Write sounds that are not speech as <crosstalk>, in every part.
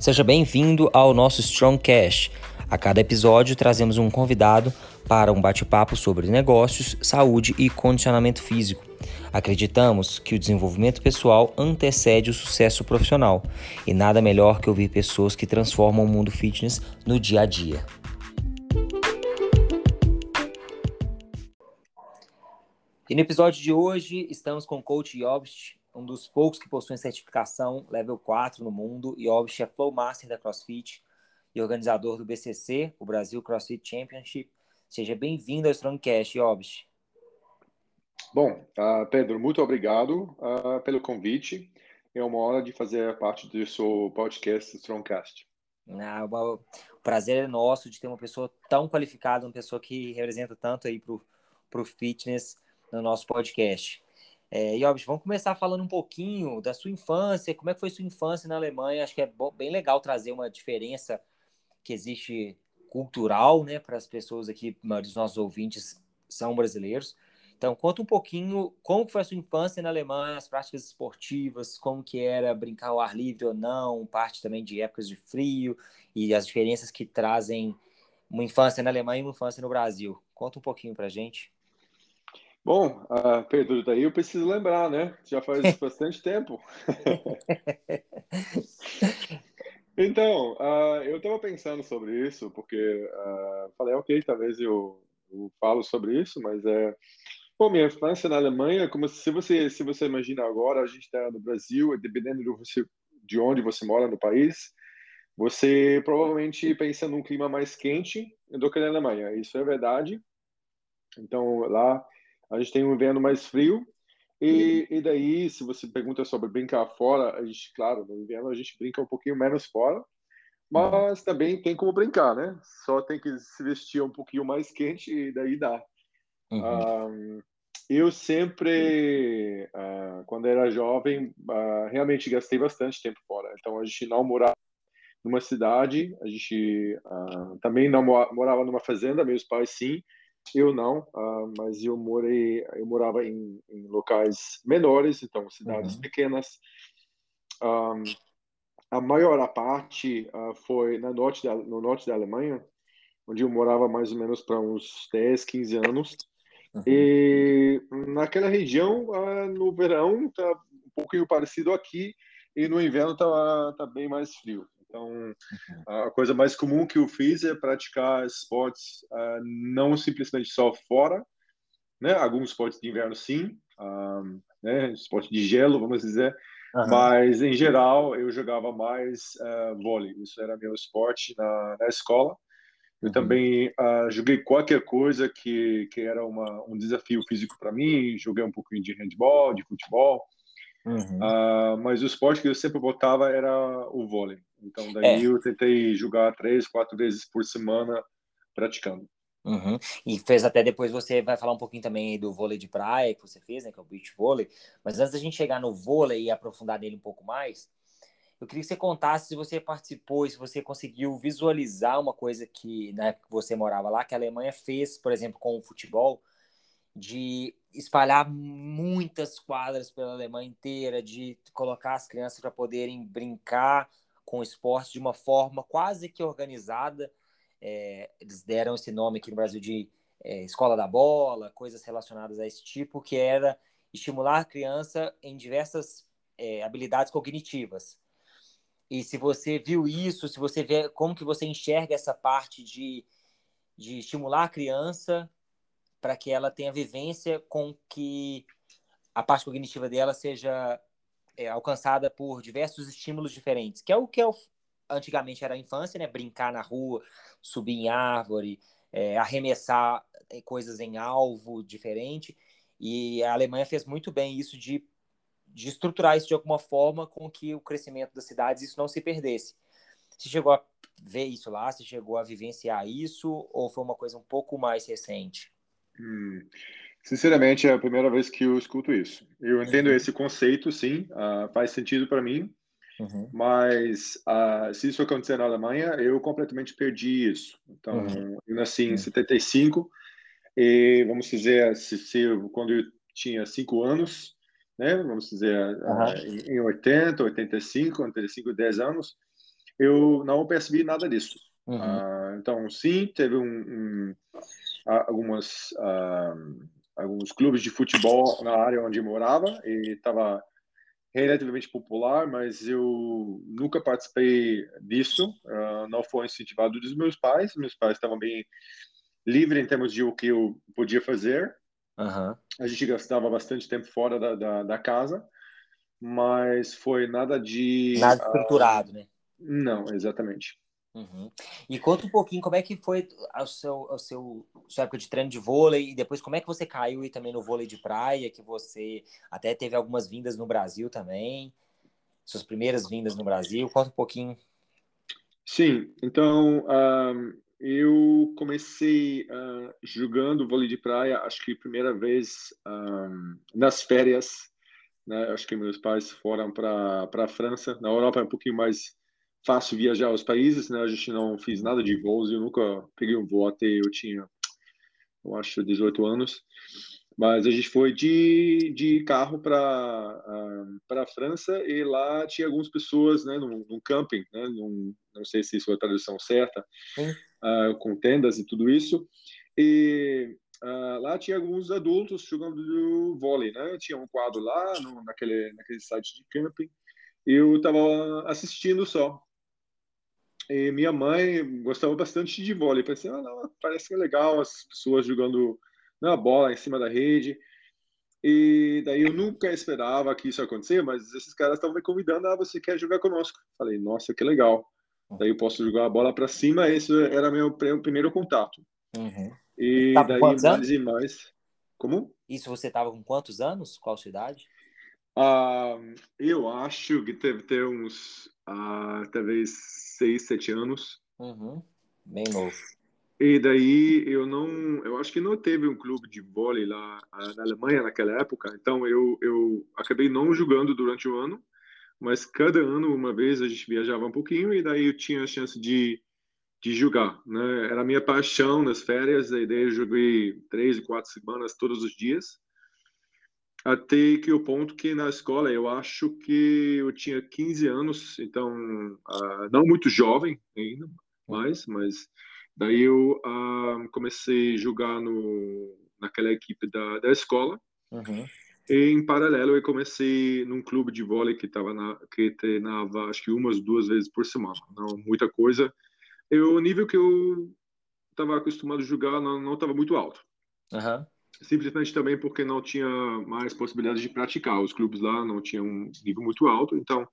Seja bem-vindo ao nosso Strongcast. A cada episódio trazemos um convidado para um bate-papo sobre negócios, saúde e condicionamento físico. Acreditamos que o desenvolvimento pessoal antecede o sucesso profissional e nada melhor que ouvir pessoas que transformam o mundo fitness no dia a dia. E no episódio de hoje estamos com o coach Jobst, um dos poucos que possuem certificação level 4 no mundo, e Obst é Flow Master da CrossFit e organizador do BCC, o Brasil CrossFit Championship. Seja bem-vindo ao Strongcast, Obst. Bom, uh, Pedro, muito obrigado uh, pelo convite. É uma honra de fazer parte do seu podcast Strongcast. Ah, o prazer é nosso de ter uma pessoa tão qualificada, uma pessoa que representa tanto aí para o fitness no nosso podcast. É, Jobs, vamos começar falando um pouquinho da sua infância, como é que foi sua infância na Alemanha? Acho que é bom, bem legal trazer uma diferença que existe cultural, né, para as pessoas aqui, dos nossos ouvintes são brasileiros. Então, conta um pouquinho como foi a sua infância na Alemanha, as práticas esportivas, como que era brincar ao ar livre ou não, parte também de épocas de frio e as diferenças que trazem uma infância na Alemanha e uma infância no Brasil. Conta um pouquinho para gente. Bom, uh, Pedro, daí eu preciso lembrar, né? Já faz <laughs> bastante tempo. <laughs> então, uh, eu estava pensando sobre isso, porque uh, falei, ok, talvez eu, eu falo sobre isso, mas é. Bom, minha infância na Alemanha, como se você se você imagina agora, a gente está no Brasil, dependendo de, você, de onde você mora no país, você provavelmente pensa num clima mais quente do que na Alemanha. Isso é verdade. Então, lá a gente tem um inverno mais frio. E, e daí, se você pergunta sobre brincar fora, a gente, claro, no inverno a gente brinca um pouquinho menos fora, mas também tem como brincar, né? Só tem que se vestir um pouquinho mais quente e daí dá. Uhum. eu sempre, uh, quando era jovem, uh, realmente gastei bastante tempo fora. Então a gente não morava numa cidade, a gente uh, também não morava numa fazenda, meus pais sim, eu não, uh, mas eu morei, eu morava em, em locais menores, então cidades uhum. pequenas. Um, a maior parte uh, foi na norte da, no norte da Alemanha, onde eu morava mais ou menos para uns 10, 15 anos. Uhum. E naquela região, uh, no verão, tá um pouquinho parecido aqui, e no inverno tá, tá bem mais frio. Então, uhum. a coisa mais comum que eu fiz é praticar esportes uh, não simplesmente só fora, né? Alguns esportes de inverno sim, um, né? Esporte de gelo, vamos dizer. Uhum. Mas em geral eu jogava mais uh, vôlei. Isso era meu esporte na, na escola. Eu uhum. também uh, joguei qualquer coisa que que era uma, um desafio físico para mim. Joguei um pouquinho de handball, de futebol. Uhum. Uh, mas o esporte que eu sempre botava era o vôlei. Então, daí é. eu tentei jogar três, quatro vezes por semana praticando. Uhum. E fez até depois, você vai falar um pouquinho também do vôlei de praia que você fez, né, que é o beach vôlei. Mas antes da gente chegar no vôlei e aprofundar nele um pouco mais, eu queria que você contasse se você participou, se você conseguiu visualizar uma coisa que, na época que você morava lá, que a Alemanha fez, por exemplo, com o futebol, de espalhar muitas quadras pela Alemanha inteira, de colocar as crianças para poderem brincar com o esporte de uma forma quase que organizada. É, eles deram esse nome aqui no Brasil de é, escola da bola, coisas relacionadas a esse tipo, que era estimular a criança em diversas é, habilidades cognitivas. E se você viu isso, se você vê como que você enxerga essa parte de, de estimular a criança para que ela tenha vivência com que a parte cognitiva dela seja é, alcançada por diversos estímulos diferentes, que é o que o, antigamente era a infância, né? Brincar na rua, subir em árvore, é, arremessar é, coisas em alvo diferente. E a Alemanha fez muito bem isso de, de estruturar isso de alguma forma com que o crescimento das cidades isso não se perdesse. Você chegou a ver isso lá? Você chegou a vivenciar isso? Ou foi uma coisa um pouco mais recente? Hum, sinceramente, é a primeira vez que eu escuto isso. Eu entendo uhum. esse conceito, sim, uh, faz sentido para mim, uhum. mas uh, se isso acontecer na Alemanha, eu completamente perdi isso. Então, uhum. eu nasci em 75 uhum. e, vamos dizer, se, se, quando eu tinha 5 anos, né, vamos dizer, uh, em, em 80, 85, 85, 10 anos, eu não percebi nada disso. Uhum. Uh, então, sim, teve um, um, algumas, alguns clubes de futebol na área onde eu morava e estava relativamente popular, mas eu nunca participei disso. Uh, não foi incentivado dos meus pais. Meus pais estavam bem livres em termos de o que eu podia fazer. Uhum. A gente gastava bastante tempo fora da, da, da, casa, mas foi nada de. Nada estruturado, uh, né? Não, exatamente. Uhum. E conta um pouquinho como é que foi a seu, a seu sua época de treino de vôlei e depois como é que você caiu e também no vôlei de praia, que você até teve algumas vindas no Brasil também, suas primeiras vindas no Brasil. Conta um pouquinho. Sim, então um, eu comecei uh, jogando vôlei de praia, acho que primeira vez um, nas férias. Né? Acho que meus pais foram para a França. Na Europa é um pouquinho mais fácil viajar aos países, né? A gente não fez nada de voos, eu nunca peguei um voo até eu tinha, eu acho, 18 anos. Mas a gente foi de, de carro para uh, para a França e lá tinha algumas pessoas, né, num, num camping, né, num, não sei se isso é a tradução certa, uh, com tendas e tudo isso. E uh, lá tinha alguns adultos jogando vôlei, né? Tinha um quadro lá no, naquele naquele site de camping. Eu estava assistindo só. E minha mãe gostava bastante de vôlei. Pensei, ah, não, parece que é legal as pessoas jogando na bola em cima da rede. E daí eu nunca esperava que isso acontecesse, mas esses caras estavam me convidando, ah, você quer jogar conosco? Falei, nossa, que legal. Daí eu posso jogar a bola para cima, esse era meu primeiro contato. Uhum. E daí mais anos? e mais. Como? Isso você estava com quantos anos? Qual sua idade? Ah, eu acho que deve ter uns, ah, talvez, seis, sete anos. Uhum. Bem novo. E daí eu não, eu acho que não teve um clube de vôlei lá na Alemanha naquela época, então eu, eu acabei não jogando durante o ano, mas cada ano, uma vez, a gente viajava um pouquinho e daí eu tinha a chance de, de jogar, né? Era a minha paixão nas férias, e daí eu joguei três, quatro semanas todos os dias até que o ponto que na escola eu acho que eu tinha 15 anos, então uh, não muito jovem ainda, mais, mas daí eu uh, comecei a jogar no naquela equipe da, da escola. Uhum. E em paralelo eu comecei num clube de vôlei que tava na que treinava acho que umas duas vezes por semana, não muita coisa. E o nível que eu estava acostumado a jogar não estava muito alto. Uhum simplesmente também porque não tinha mais possibilidade de praticar. Os clubes lá não tinham um nível muito alto, então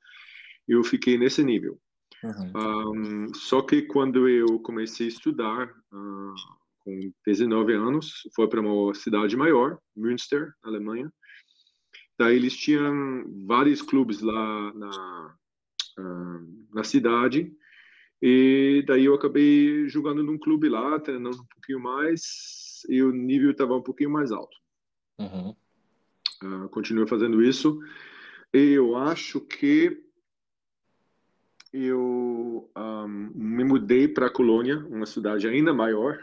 eu fiquei nesse nível. Uhum. Um, só que quando eu comecei a estudar, uh, com 19 anos, foi para uma cidade maior, Münster, na Alemanha. Daí eles tinham vários clubes lá na, uh, na cidade, e daí eu acabei jogando num clube lá, treinando um pouquinho mais, e o nível estava um pouquinho mais alto. Uhum. Uh, continuo fazendo isso. E eu acho que eu um, me mudei para Colônia, uma cidade ainda maior.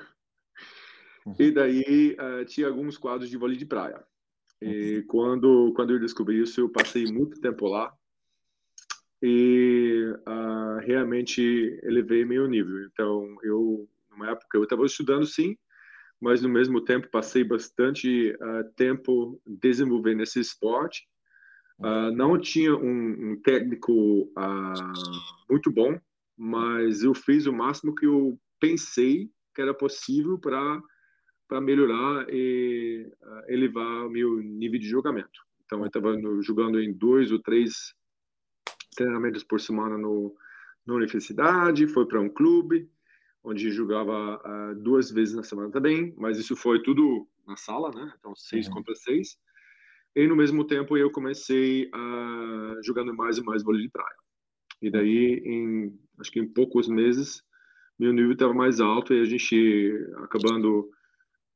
Uhum. E daí uh, tinha alguns quadros de vôlei de praia. E uhum. quando quando eu descobri isso, eu passei muito tempo lá e uh, realmente elevei meu nível. Então, eu numa época eu estava estudando sim, mas no mesmo tempo passei bastante uh, tempo desenvolvendo esse esporte. Uh, não tinha um, um técnico uh, muito bom, mas eu fiz o máximo que eu pensei que era possível para para melhorar e elevar meu nível de jogamento. Então eu estava jogando em dois ou três treinamentos por semana no na universidade, foi para um clube, onde jogava uh, duas vezes na semana também, mas isso foi tudo na sala, né? Então, seis uhum. contra seis. E no mesmo tempo eu comecei a uh, jogando mais e mais vôlei de praia. E daí, em acho que em poucos meses, meu nível estava mais alto e a gente acabando,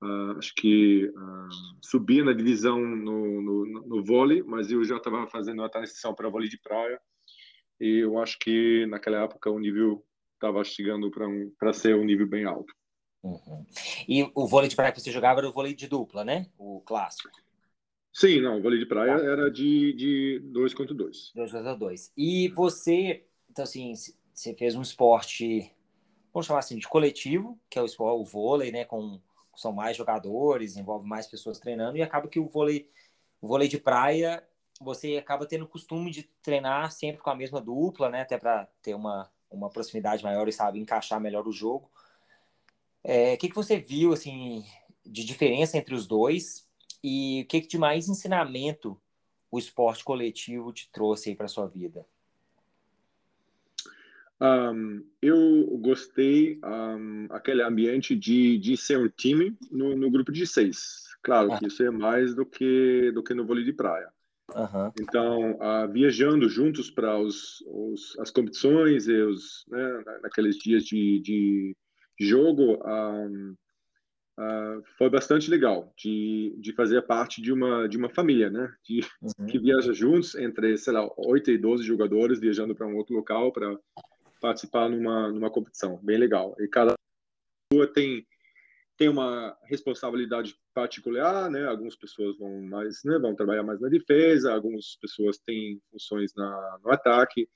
uh, acho que uh, subia na divisão no, no, no vôlei, mas eu já estava fazendo a transição para vôlei de praia. E eu acho que naquela época o nível estava chegando para um, ser um nível bem alto. Uhum. E o vôlei de praia que você jogava era o vôlei de dupla, né? O clássico. Sim, não, o vôlei de praia era de, de dois contra dois. Dois contra dois. E você, então assim, você fez um esporte, vamos chamar assim, de coletivo, que é o, esporte, o vôlei, né? Com, são mais jogadores, envolve mais pessoas treinando, e acaba que o vôlei, o vôlei de praia, você acaba tendo o costume de treinar sempre com a mesma dupla, né? Até para ter uma, uma proximidade maior e sabe encaixar melhor o jogo. É, o que, que você viu assim de diferença entre os dois e o que, que de mais ensinamento o esporte coletivo te trouxe aí para sua vida? Um, eu gostei um, aquele ambiente de, de ser um time no, no grupo de seis. Claro que isso é mais do que do que no vôlei de praia. Uhum. Então, uh, viajando juntos para os, os, as competições e os, né, naqueles dias de, de jogo, um, uh, foi bastante legal de, de fazer parte de uma de uma família, né? De, uhum. Que viaja juntos entre, sei lá, 8 e 12 jogadores viajando para um outro local para participar numa numa competição. Bem legal. E cada pessoa tem tem uma responsabilidade particular, né? Algumas pessoas vão mais, né, vão trabalhar mais na defesa, algumas pessoas têm funções na, no ataque.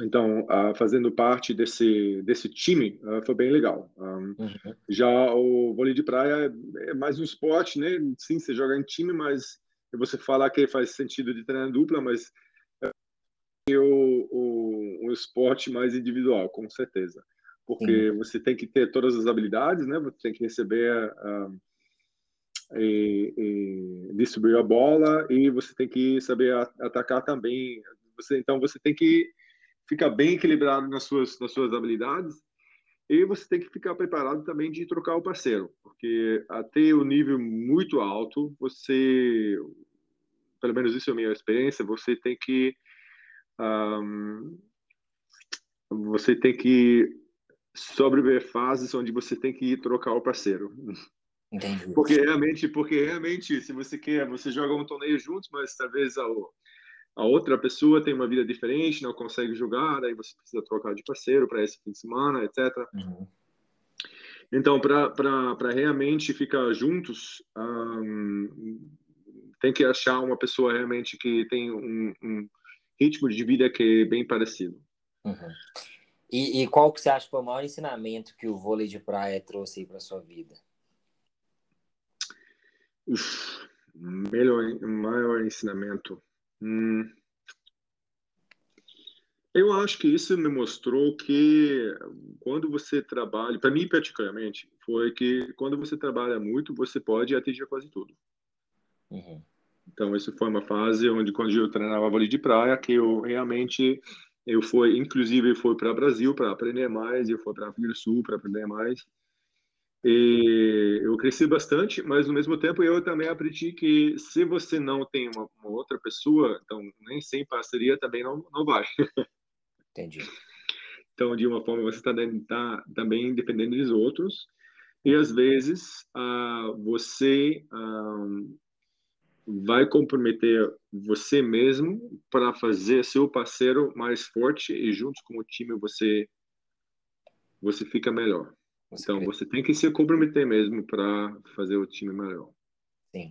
Então, uh, fazendo parte desse desse time uh, foi bem legal. Um, uhum. Já o vôlei de praia é, é mais um esporte, né? Sim, você joga em time, mas você fala que faz sentido de treinar dupla, mas é o, o, o esporte mais individual, com certeza, porque Sim. você tem que ter todas as habilidades, né? Você tem que receber uh, e, e distribuir a bola e você tem que saber atacar também. Você, então você tem que fica bem equilibrado nas suas, nas suas habilidades. E você tem que ficar preparado também de trocar o parceiro, porque até o nível muito alto, você, pelo menos isso é a minha experiência, você tem que um, você tem que sobreviver fases onde você tem que trocar o parceiro. Entendi. Porque realmente, porque realmente, se você quer, você joga um torneio juntos, mas talvez ao a outra pessoa tem uma vida diferente, não consegue jogar, aí você precisa trocar de parceiro para esse fim de semana, etc. Uhum. Então, para realmente ficar juntos, um, tem que achar uma pessoa realmente que tem um, um, ritmo de vida que é bem parecido. Uhum. E, e, qual que você acha que foi o maior ensinamento que o vôlei de praia trouxe para sua vida? Uf, melhor, maior ensinamento. Hum. Eu acho que isso me mostrou que quando você trabalha, para mim particularmente, foi que quando você trabalha muito, você pode atingir quase tudo. Uhum. Então, isso foi uma fase onde, quando eu treinava vôlei de praia, que eu realmente, eu fui, inclusive, fui para o Brasil para aprender mais, eu fui para a do Sul para aprender mais. E eu cresci bastante, mas no mesmo tempo eu também aprendi que se você não tem uma, uma outra pessoa, então nem sem parceria também não, não vai. Entendi. Então, de uma forma, você está tá também dependendo dos outros. E às vezes uh, você uh, vai comprometer você mesmo para fazer seu parceiro mais forte e junto com o time você você fica melhor. Você então, você tem que se comprometer mesmo para fazer o time melhor. Sim.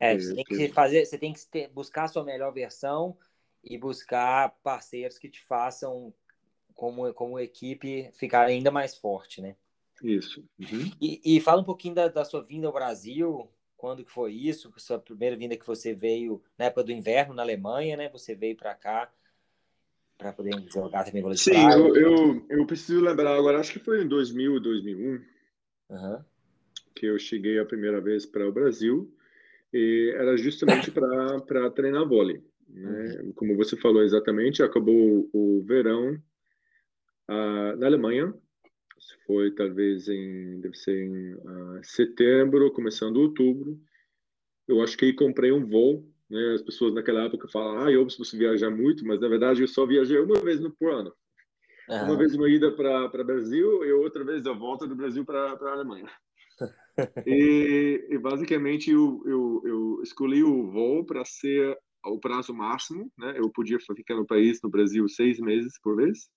É, é, você tem que fazer, você tem que ter, buscar a sua melhor versão e buscar parceiros que te façam como, como equipe ficar ainda mais forte, né? Isso. Uhum. E, e, fala um pouquinho da, da, sua vinda ao Brasil, quando que foi isso? Sua primeira vinda que você veio na época do inverno na Alemanha, né? Você veio para cá para poder jogar também vôlei Sim, eu, eu, eu, preciso lembrar agora, acho que foi em 2000, 2001, uhum. que eu cheguei a primeira vez para o Brasil e era justamente para treinar vôlei. Né? Uhum. Como você falou exatamente, acabou o verão uh, na Alemanha, foi talvez em, deve ser em uh, setembro, começando outubro. Eu acho que comprei um voo né? As pessoas naquela época falam, ah, eu preciso viajar muito, mas na verdade eu só viajei uma vez no, ano. Uhum. Uma vez uma ida para Brasil e outra vez a volta do Brasil para a Alemanha. <laughs> e, e, basicamente eu, eu, eu escolhi o voo para ser o prazo máximo, né? Eu podia ficar no país, no Brasil, seis meses por vez.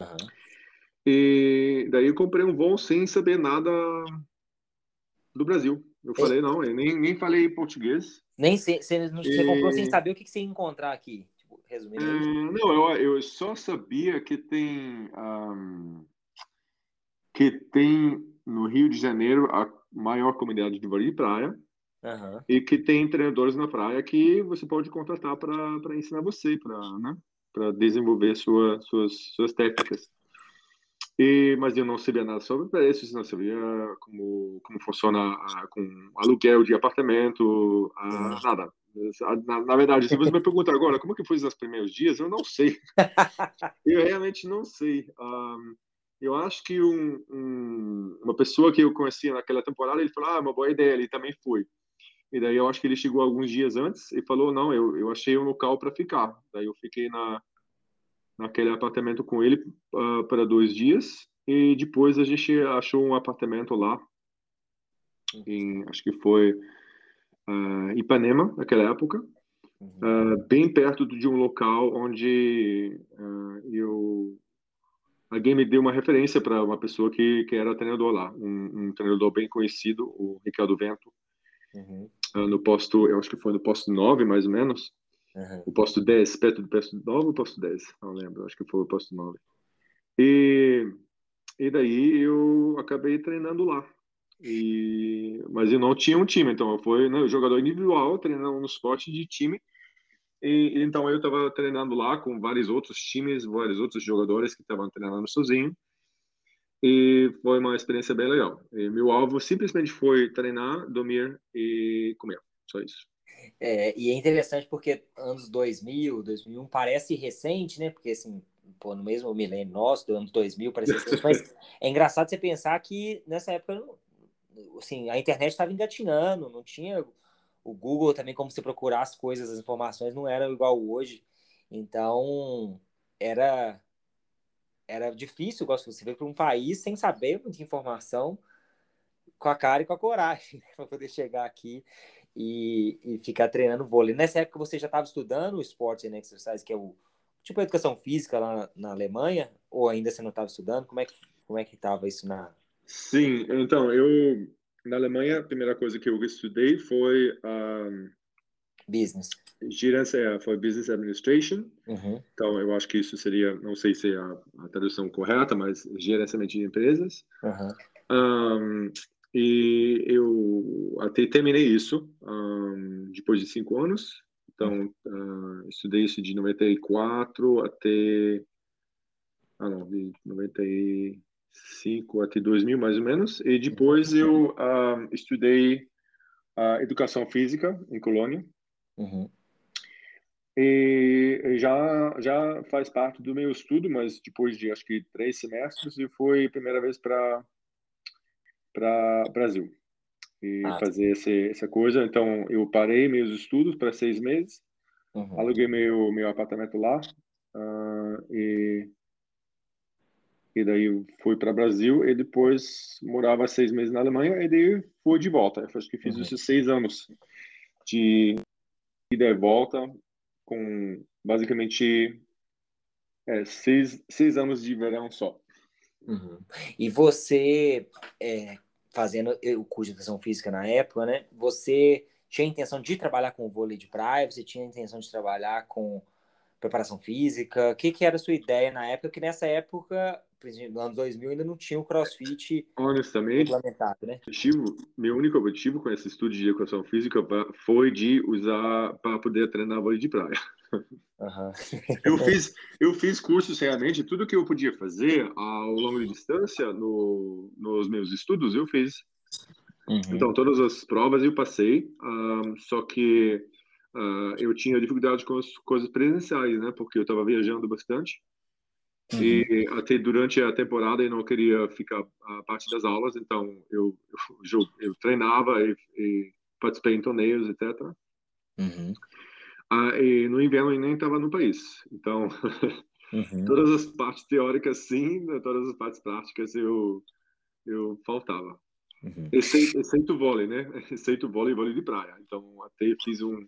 Uhum. E daí eu comprei um voo sem saber nada do Brasil. Eu falei, não, eu nem, nem falei português. Nem você, você, você comprou sem saber o que, que você ia encontrar aqui. Tipo, resumindo. Uh, não, eu, eu só sabia que tem um, que tem no Rio de Janeiro a maior comunidade de vôlei de praia uhum. e que tem treinadores na praia que você pode contratar para ensinar você, para né, desenvolver sua, suas suas técnicas. E, mas eu não sabia nada sobre preços, não sabia como como funciona a, com aluguel de apartamento, a, nada. Na, na, verdade, se você me <laughs> perguntar agora como que foi os primeiros dias, eu não sei. <laughs> eu realmente não sei. Um, eu acho que um, um, uma pessoa que eu conhecia naquela temporada, ele falou, ah, uma boa ideia, ele também foi. E daí eu acho que ele chegou alguns dias antes e falou, não, eu, eu achei um local para ficar. Daí eu fiquei na naquele apartamento com ele uh, para dois dias e depois a gente achou um apartamento lá em acho que foi uh, Ipanema naquela época uh, bem perto de um local onde eu alguém me deu uma referência para uma pessoa que, que era treinador lá um, um treinador bem conhecido o Ricardo Vento. Uhum. no posto eu acho que foi no posto 9 mais ou menos Uhum. O posto 10, perto do posto 9 ou posto 10? Não lembro, acho que foi o posto 9. E, e daí eu acabei treinando lá. E, mas eu não tinha um time, então eu fui né, jogador individual, treinando no esporte de time. E, então eu estava treinando lá com vários outros times, vários outros jogadores que estavam treinando sozinho. E foi uma experiência bem legal. E meu alvo simplesmente foi treinar, dormir e comer. Só isso. É, e é interessante porque anos 2000, 2001 parece recente, né? Porque assim, pô, no mesmo milênio nosso, do ano 2000, parece recente, mas é engraçado você pensar que nessa época, assim, a internet estava engatinhando, não tinha o Google também, como você procurar as coisas, as informações não eram igual hoje. Então, era era difícil, gosto você ver para um país sem saber muita informação, com a cara e com a coragem <laughs> né, para poder chegar aqui e, e ficar treinando vôlei. Nessa época você já estava estudando o Sports and Exercise, que é o tipo a educação física lá na, na Alemanha, ou ainda você não estava estudando? Como é que como é que estava isso na? Sim, então eu na Alemanha a primeira coisa que eu estudei foi um, business. Gerência é, foi business administration. Uhum. Então eu acho que isso seria, não sei se é a, a tradução correta, mas gerenciamento de empresas. Uhum. Um, e eu até terminei isso um, depois de cinco anos. Então, uh, estudei isso de 94 até. Ah, não, de 95 até 2000, mais ou menos. E depois eu uh, estudei uh, educação física em Colônia. Uhum. E já já faz parte do meu estudo, mas depois de acho que três semestres, e foi a primeira vez para para Brasil e ah, fazer esse, essa coisa. Então, eu parei meus estudos para seis meses, uhum. aluguei meu meu apartamento lá uh, e e daí fui para Brasil e depois morava seis meses na Alemanha e daí fui de volta. Eu acho que fiz uhum. esses seis anos de ida e volta com basicamente é, seis, seis anos de verão só. Uhum. E você, é, fazendo o curso de educação física na época, né? Você tinha a intenção de trabalhar com vôlei de praia? Você tinha a intenção de trabalhar com preparação física? O que, que era a sua ideia na época? Que nessa época, no ano 2000, ainda não tinha o crossfit Honestamente, implementado, né? Objetivo, meu único objetivo com esse estudo de educação física foi de usar para poder treinar vôlei de praia. Uhum. <laughs> eu fiz eu fiz cursos realmente tudo que eu podia fazer ao longo de distância no, nos meus estudos eu fiz uhum. então todas as provas eu passei um, só que uh, eu tinha dificuldade com as coisas presenciais né porque eu estava viajando bastante uhum. e até durante a temporada eu não queria ficar a parte das aulas então eu eu, eu treinava e, e participei em torneios etc uhum. Ah, e no inverno eu nem estava no país. Então, <laughs> uhum. todas as partes teóricas sim, né, todas as partes práticas eu eu faltava. Uhum. Exceito, exceito vôlei, né? <laughs> Exceito vôlei e vôlei de praia. Então, até fiz um...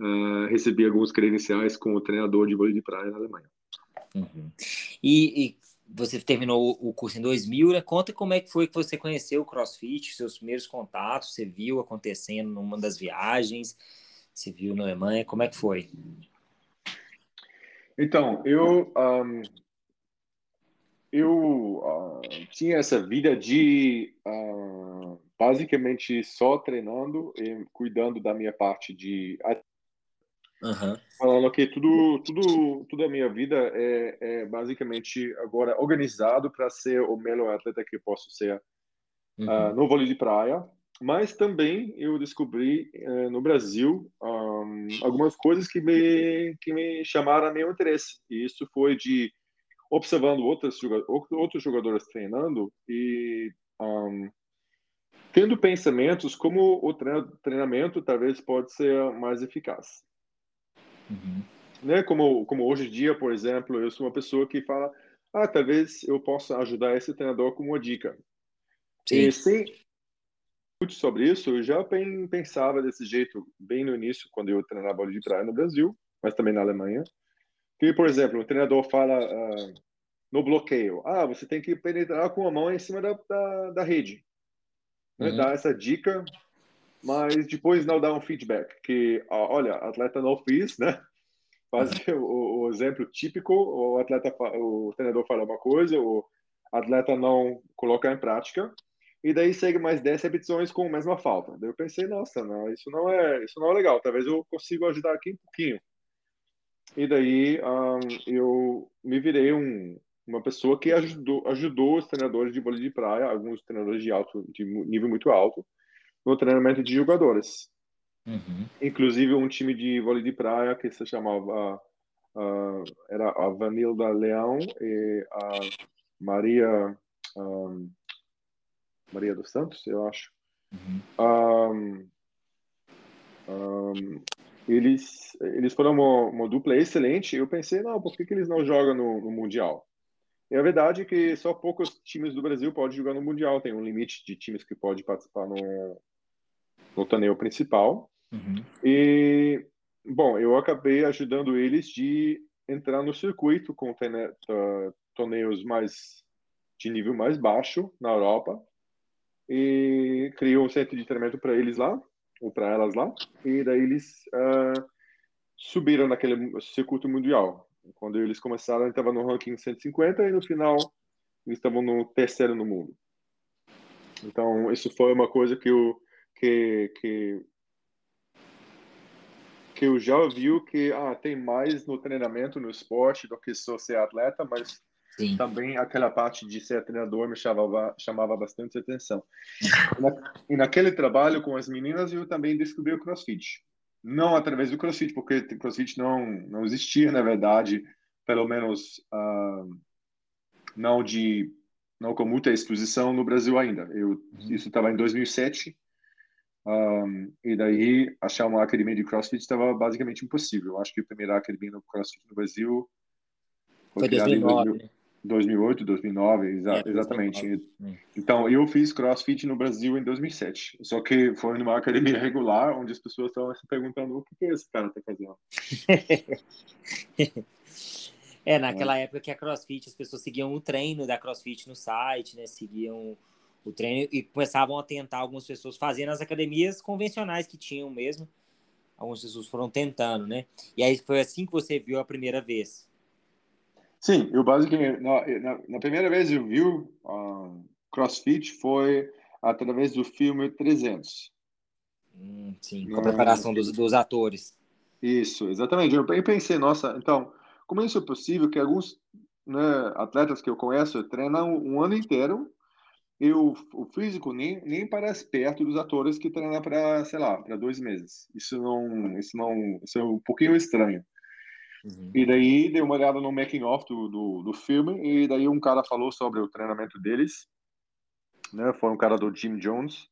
Uh, recebi alguns credenciais como treinador de vôlei de praia na Alemanha. Uhum. E, e, você terminou o curso em 2000, né? Conta como é que foi que você conheceu o CrossFit, seus primeiros contatos, você viu acontecendo numa das viagens, você viu na Alemanha? Como é que foi? Então, eu um, eu uh, tinha essa vida de uh, basicamente só treinando e cuidando da minha parte de uhum. falando que tudo tudo tudo a minha vida é, é basicamente agora organizado para ser o melhor atleta que posso ser uhum. uh, no vôlei de praia mas também eu descobri uh, no Brasil um, algumas coisas que me que me chamaram meu interesse e isso foi de observando outros outros jogadores treinando e um, tendo pensamentos como o treinamento talvez pode ser mais eficaz. Uhum. Né? Como, como hoje em dia, por exemplo, eu sou uma pessoa que fala, ah, talvez eu possa ajudar esse treinador com uma dica. Sim. E sem muito sobre isso, eu já pensava desse jeito bem no início, quando eu treinava bola de praia no Brasil, mas também na Alemanha. Que, por exemplo, o treinador fala uh, no bloqueio, ah, você tem que penetrar com a mão em cima da, da, da rede né, uhum. dar essa dica, mas depois não dar um feedback, que, olha, atleta não fiz, né? <laughs> Fazer uhum. <laughs> o, o, exemplo típico, o atleta, o treinador fala uma coisa, o atleta não coloca em prática, e daí segue mais 10 repetições com a mesma falta. Daí eu pensei, nossa, não, isso não é, isso não é legal. Talvez eu consiga ajudar aqui um pouquinho. E daí um, eu me virei um, uma pessoa que ajudou, ajudou os treinadores de vôlei de praia, alguns treinadores de alto, de nível muito alto, no treinamento de jogadores. Uhum. Inclusive um time de vôlei de praia que se chamava uh, era a Vanilda Leão e a Maria um, Maria dos Santos, eu acho. Uhum. Um, eles eles foram uma, uma, dupla excelente. Eu pensei, não, por que, que eles não jogam no, no mundial? E a verdade é que só poucos times do Brasil podem jogar no Mundial. Tem um limite de times que podem participar no, no torneio principal. Uhum. E, bom, eu acabei ajudando eles de entrar no circuito com torneios mais de nível mais baixo na Europa. E criou um centro de treinamento para eles lá, ou para elas lá. E daí eles uh, subiram naquele circuito mundial. Quando eles começaram, ele estava no ranking 150 e no final eles estavam no terceiro no mundo. Então, isso foi uma coisa que eu que que que eu já vi que ah, tem mais no treinamento, no esporte, do que só ser atleta, mas Sim. também aquela parte de ser treinador me chamava, chamava bastante atenção. E, na, e naquele trabalho com as meninas, eu também descobri o CrossFit não através do CrossFit, porque CrossFit não não existia na verdade, pelo menos uh, não de não com muita exposição no Brasil ainda. Eu uhum. isso estava em 2007 um, e daí achar uma academia de CrossFit estava basicamente impossível. Acho que a primeira academia no CrossFit no Brasil foi, foi 2009. 2008, 2009, exa é, exatamente. 2009. Então, eu fiz CrossFit no Brasil em 2007. Só que foi numa academia <laughs> regular, onde as pessoas estavam se perguntando o que, que esse cara está fazendo. <laughs> é, naquela é. época que a CrossFit, as pessoas seguiam o treino da CrossFit no site, né? Seguiam o treino e começavam a tentar algumas pessoas fazendo as academias convencionais que tinham mesmo. Algumas pessoas foram tentando, né? E aí foi assim que você viu a primeira vez. Sim, eu basicamente na, na, na primeira vez eu vi uh, CrossFit foi através do filme 300. Hum, sim, com a preparação dos, dos atores. Isso, exatamente. Eu pensei, nossa, então, como isso é possível que alguns né, atletas que eu conheço treinam um ano inteiro e o, o físico nem, nem parece perto dos atores que treinam para, sei lá, para dois meses. Isso não, isso não, isso é um pouquinho estranho. Uhum. E daí dei uma olhada no making off do, do, do, filme e daí um cara falou sobre o treinamento deles, né? Foi um cara do Jim Jones.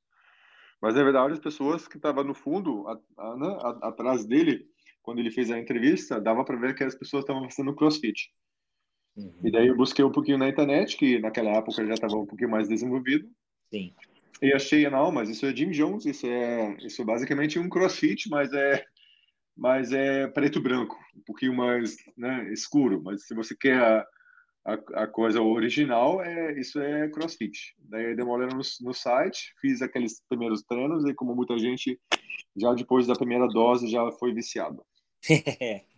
Mas na verdade as pessoas que estavam no fundo, a, a, né? a, atrás dele, quando ele fez a entrevista, dava para ver que as pessoas estavam fazendo CrossFit. Uhum. E daí eu busquei um pouquinho na internet, que naquela época já estava um pouquinho mais desenvolvido. Sim. E achei, não, mas isso é Jim Jones, isso é, isso é basicamente um CrossFit, mas é mas é preto branco, um pouquinho mais né, escuro. Mas se você quer a, a, a, coisa original, é isso é CrossFit. Daí olhada no, no site, fiz aqueles primeiros treinos e como muita gente já depois da primeira dose já foi viciado. <laughs>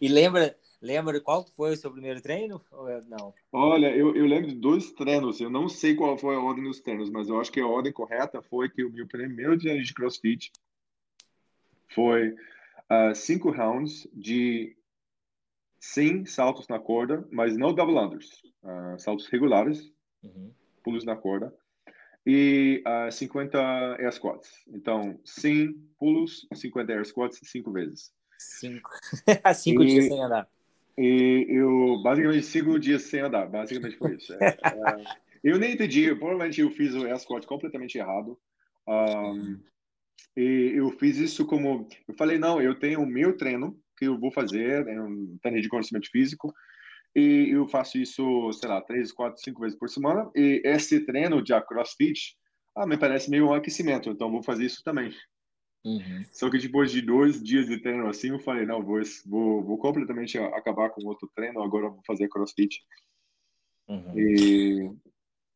E lembra, lembra qual foi o seu primeiro treino? É, não? Olha, eu, eu lembro de dois treinos. Eu não sei qual foi a ordem dos treinos, mas eu acho que a ordem correta foi que o meu primeiro treino de CrossFit foi uh, cinco rounds de 100 saltos na corda, mas não double unders, uh, saltos regulares, uhum. pulos na corda, e uh, 50 air squats. Então, 100 pulos, 50 air squats, cinco vezes. Cinco. <laughs> cinco e, dias sem andar. E eu, basicamente, cinco dias sem andar. Basicamente foi isso. É, é, eu nem entendi. Provavelmente eu fiz o air squat completamente errado. Um, e eu fiz isso como... Eu falei, não, eu tenho o meu treino, que eu vou fazer, é um treino de conhecimento físico, e eu faço isso, sei lá, três, quatro, cinco vezes por semana. E esse treino de CrossFit, ah, me parece meio um aquecimento, então vou fazer isso também. Uhum. Só que depois de dois dias de treino assim, eu falei, não, vou, vou, vou completamente acabar com outro treino, agora vou fazer CrossFit. Uhum. E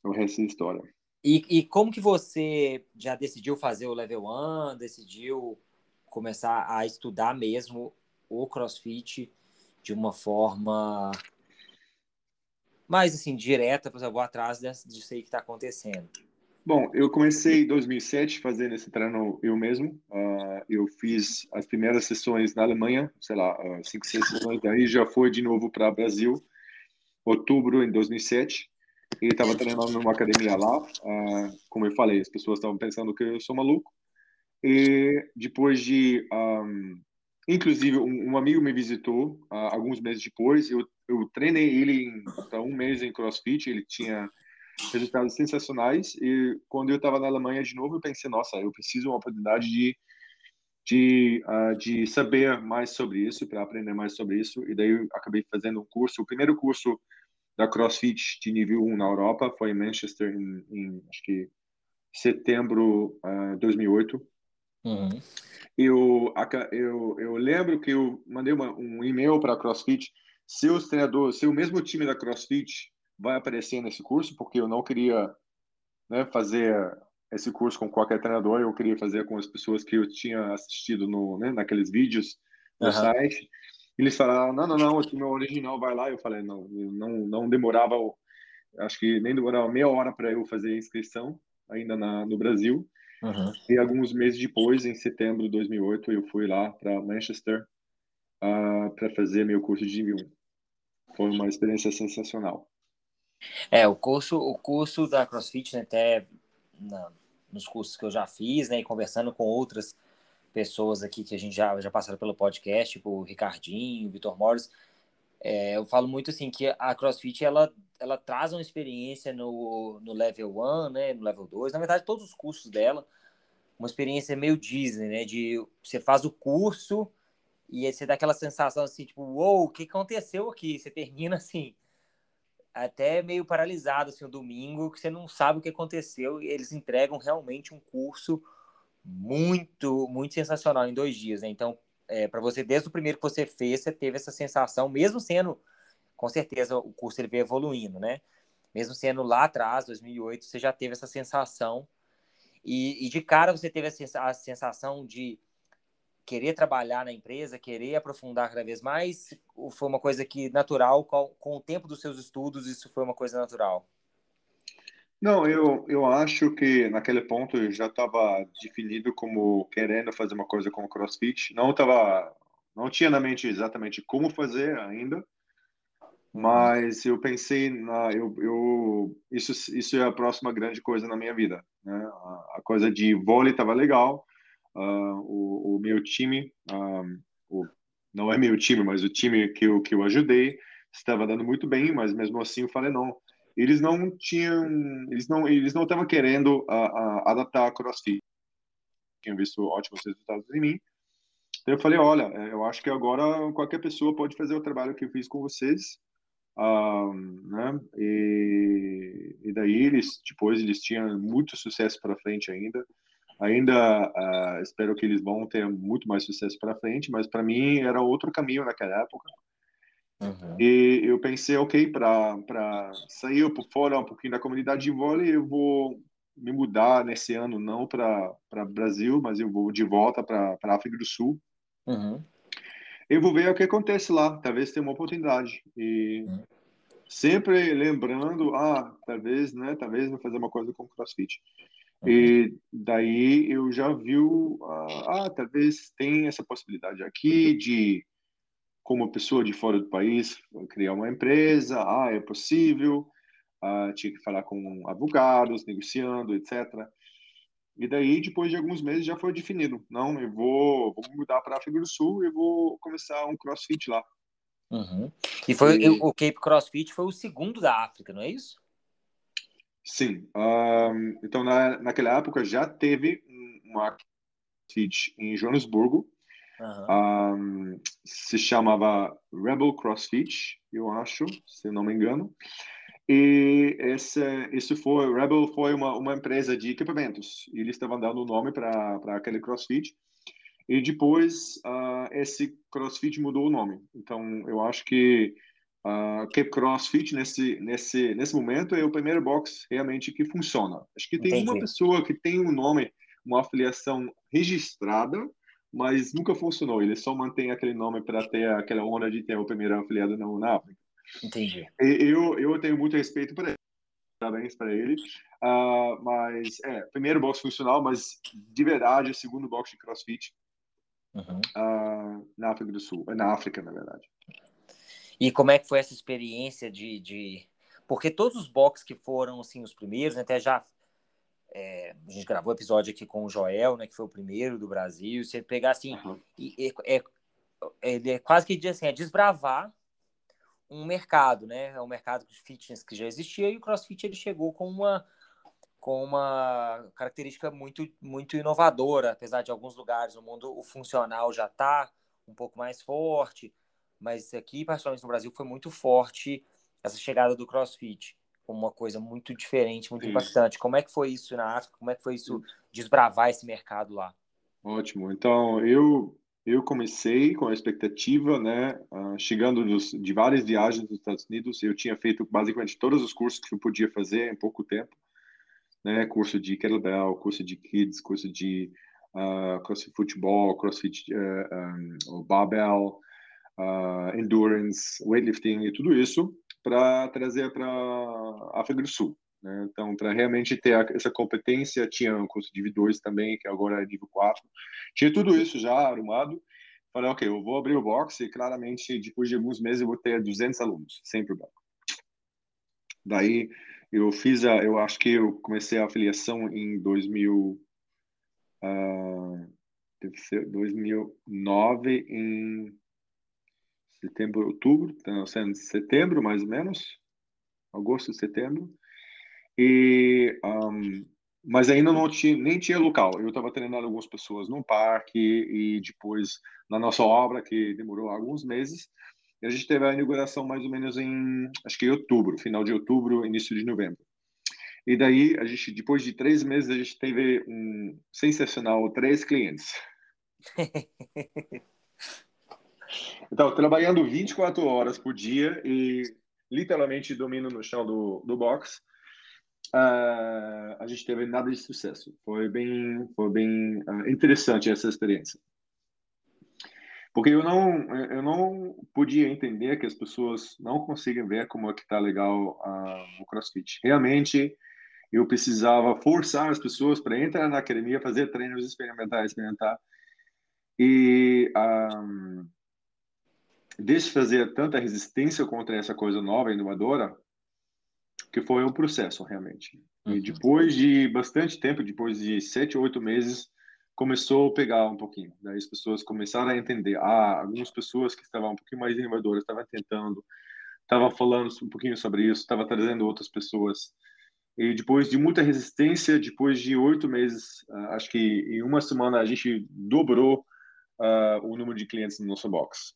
o resto é história. E, e como que você já decidiu fazer o Level 1, decidiu começar a estudar mesmo o CrossFit de uma forma mais assim direta, eu vou atrás disso aí que está acontecendo. Bom, eu comecei em 2007 fazendo esse treino eu mesmo. Uh, eu fiz as primeiras sessões na Alemanha, sei lá, uh, cinco, seis sessões. Daí já foi de novo para Brasil, outubro em 2007. E estava treinando numa academia lá. Uh, como eu falei, as pessoas estavam pensando que eu sou maluco. E depois de um, Inclusive, um, um, amigo me visitou uh, alguns meses depois. Eu, eu treinei ele em um mês em CrossFit. Ele tinha resultados sensacionais. E quando eu estava na Alemanha de novo, eu pensei: nossa, eu preciso uma oportunidade de de, uh, de saber mais sobre isso, para aprender mais sobre isso. E daí eu acabei fazendo um curso. O primeiro curso da CrossFit de nível 1 na Europa foi em Manchester, em, em acho que setembro de uh, 2008. Uhum eu, eu, eu lembro que eu mandei uma, um e-mail para a CrossFit. Seus treinadores, seu mesmo time da CrossFit vai aparecer nesse curso, porque eu não queria né, fazer esse curso com qualquer treinador, eu queria fazer com as pessoas que eu tinha assistido no, né, naqueles vídeos no uhum. site. Eles falaram, não, não, não, o time original vai lá. Eu falei, não, não, não demorava, acho que nem demorava meia hora para eu fazer a inscrição ainda na, no Brasil. Uhum. E alguns meses depois, em setembro de 2008, eu fui lá para Manchester uh, ah, para fazer meu curso de nível 1. Foi uma experiência sensacional. É, o curso, o curso da CrossFit, né, até na, nos cursos que eu já fiz, né, e conversando com outras pessoas aqui que a gente já, já passaram pelo podcast, tipo o Ricardinho, o Vitor Morris, é, eu falo muito assim que a CrossFit ela, ela traz uma experiência no, no level 1, né, no level 2, na verdade todos os cursos dela, uma experiência meio Disney, né, de você faz o curso e aí você dá aquela sensação assim, tipo, uou, wow, o que aconteceu aqui? Você termina assim, até meio paralisado assim, o domingo, que você não sabe o que aconteceu e eles entregam realmente um curso muito, muito sensacional em dois dias, né? Então, é, para você, desde o primeiro que você fez, você teve essa sensação, mesmo sendo, com certeza, o curso ele veio evoluindo, né? Mesmo sendo lá atrás, 2008, você já teve essa sensação. E, e de cara você teve a sensação de querer trabalhar na empresa, querer aprofundar cada vez mais? Ou foi uma coisa que natural, com, com o tempo dos seus estudos, isso foi uma coisa natural? Não, eu, eu acho que naquele ponto eu já estava definido como querendo fazer uma coisa com o CrossFit. Não tava, não tinha na mente exatamente como fazer ainda, mas eu pensei na eu, eu isso isso é a próxima grande coisa na minha vida, né? A, a coisa de vôlei estava legal, uh, o, o meu time, ah, o, não é meu time, mas o time que eu que eu ajudei estava dando muito bem, mas mesmo assim eu falei não eles não tinham, eles não, eles não estavam querendo a, a, adaptar a CrossFit. Tinham visto ótimos resultados em mim. Então eu falei, olha, é, eu acho que agora qualquer pessoa pode fazer o trabalho que eu fiz com vocês. Um, né? E, e, daí eles depois eles tinham muito sucesso para frente ainda. Ainda uh, espero que eles vão ter muito mais sucesso para frente, mas para mim era outro caminho naquela época. Uhum. E eu pensei, ok, para sair por fora um pouquinho da comunidade de vôlei, eu vou me mudar nesse ano, não para Brasil, mas eu vou de volta para África do Sul. Uhum. eu vou ver o que acontece lá. Talvez tenha uma oportunidade. E uhum. sempre lembrando, ah, talvez, né? Talvez vou fazer uma coisa com CrossFit. Uhum. E daí eu já vi, ah, ah, talvez tem essa possibilidade aqui de, como pessoa de fora do país, criar uma empresa. Ah, é possível. Ah, tinha que falar com advogados, negociando, etc. E daí, depois de alguns meses, já foi definido. Não, eu vou, vou mudar para a África do Sul e vou começar um CrossFit lá. Uhum. E foi e... o Cape CrossFit foi o segundo da África, não é isso? Sim. Um, então, na, naquela época, já teve uma CrossFit em Joanesburgo. Uhum. Um, se chamava Rebel CrossFit, eu acho, se não me engano. E esse, isso foi, Rebel foi uma, uma empresa de equipamentos. E eles estavam dando o nome para aquele CrossFit. E depois, uh, esse CrossFit mudou o nome. Então, eu acho que uh, Cape CrossFit, nesse, nesse, nesse momento, é o primeiro box realmente que funciona. Acho que tem Entendi. uma pessoa que tem um nome, uma afiliação registrada, mas nunca funcionou. Ele só mantém aquele nome para ter aquela honra de ter o primeiro afiliado na, na África. Entendi. Eu, eu tenho muito respeito por ele. Parabéns para ele. Uh, mas, é, primeiro box funcional, mas de verdade, o segundo box de crossfit uhum. uh, na África do Sul. Na África, na verdade. E como é que foi essa experiência de. de... Porque todos os boxes que foram, assim, os primeiros, né, até já. É, a gente gravou episódio aqui com o Joel, né, que foi o primeiro do Brasil. Você pegar assim, uhum. e, é, é, é, quase que assim, é desbravar um mercado, né? É um mercado de fitness que já existia e o CrossFit ele chegou com uma com uma característica muito muito inovadora, apesar de alguns lugares no mundo o funcional já está um pouco mais forte, mas aqui, particularmente no Brasil, foi muito forte essa chegada do CrossFit, como uma coisa muito diferente, muito isso. impactante. Como é que foi isso na África? Como é que foi isso desbravar esse mercado lá? Ótimo. Então, eu eu comecei com a expectativa, né, uh, chegando dos, de várias viagens dos Estados Unidos, eu tinha feito basicamente todos os cursos que eu podia fazer em pouco tempo, né, curso de kettlebell, curso de kids, curso de uh, crossfit futebol, crossfit uh, um, barbell, uh, endurance, weightlifting e tudo isso para trazer para a África do Sul. Né? Então, para realmente ter essa competência, tinha um curso de nível 2 também, que agora é nível 4. Tinha tudo isso já arrumado. Falei, ok, eu vou abrir o box e claramente, depois de alguns meses, eu vou ter 200 alunos, sem problema. Daí, eu fiz a, eu acho que eu comecei a afiliação em 2000, uh, 2009, em setembro, outubro, então, setembro mais ou menos, agosto, setembro. E, um, mas ainda não tinha, nem tinha local. Eu estava treinando algumas pessoas no parque e depois na nossa obra, que demorou alguns meses. E a gente teve a inauguração mais ou menos em, acho que em outubro, final de outubro, início de novembro. E daí, a gente, depois de três meses, a gente teve um sensacional três clientes. <laughs> então, trabalhando 24 horas por dia e literalmente domino no chão do, do box uh, a gente teve nada de sucesso. Foi bem, foi bem uh, interessante essa experiência. Porque eu não, eu não podia entender que as pessoas não conseguem ver como é que tá legal uh, o CrossFit. Realmente, eu precisava forçar as pessoas para entrar na academia, fazer treinos experimentar, experimentar. E um, desfazer tanta resistência contra essa coisa nova, inovadora, que foi um processo realmente. Uhum. E depois de bastante tempo, depois de sete, oito meses, começou a pegar um pouquinho. Daí as pessoas começaram a entender. Ah, algumas pessoas que estavam um pouquinho mais inovadoras estavam tentando, estavam falando um pouquinho sobre isso, estavam trazendo outras pessoas. E depois de muita resistência, depois de oito meses, uh, acho que em uma semana a gente dobrou uh, o número de clientes no nosso box.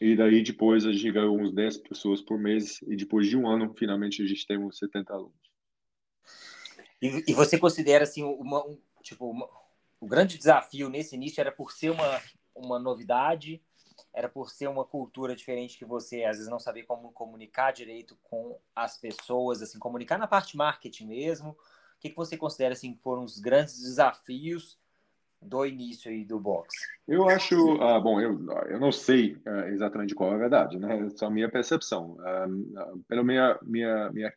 E daí depois a gente ganhou uns 10 pessoas por mês e depois de um ano, finalmente a gente tem uns 70 alunos. E, e você considera assim uma, um, tipo uma, o grande desafio nesse início era por ser uma uma novidade, era por ser uma cultura diferente que você às vezes não sabia como comunicar direito com as pessoas, assim, comunicar na parte marketing mesmo. O que, que você considera assim foram os grandes desafios do início aí do boxe? Eu acho, ah, bom, eu, eu não sei uh, exatamente qual é a verdade, né? É só a minha percepção. Uh, pela minha, minha, minha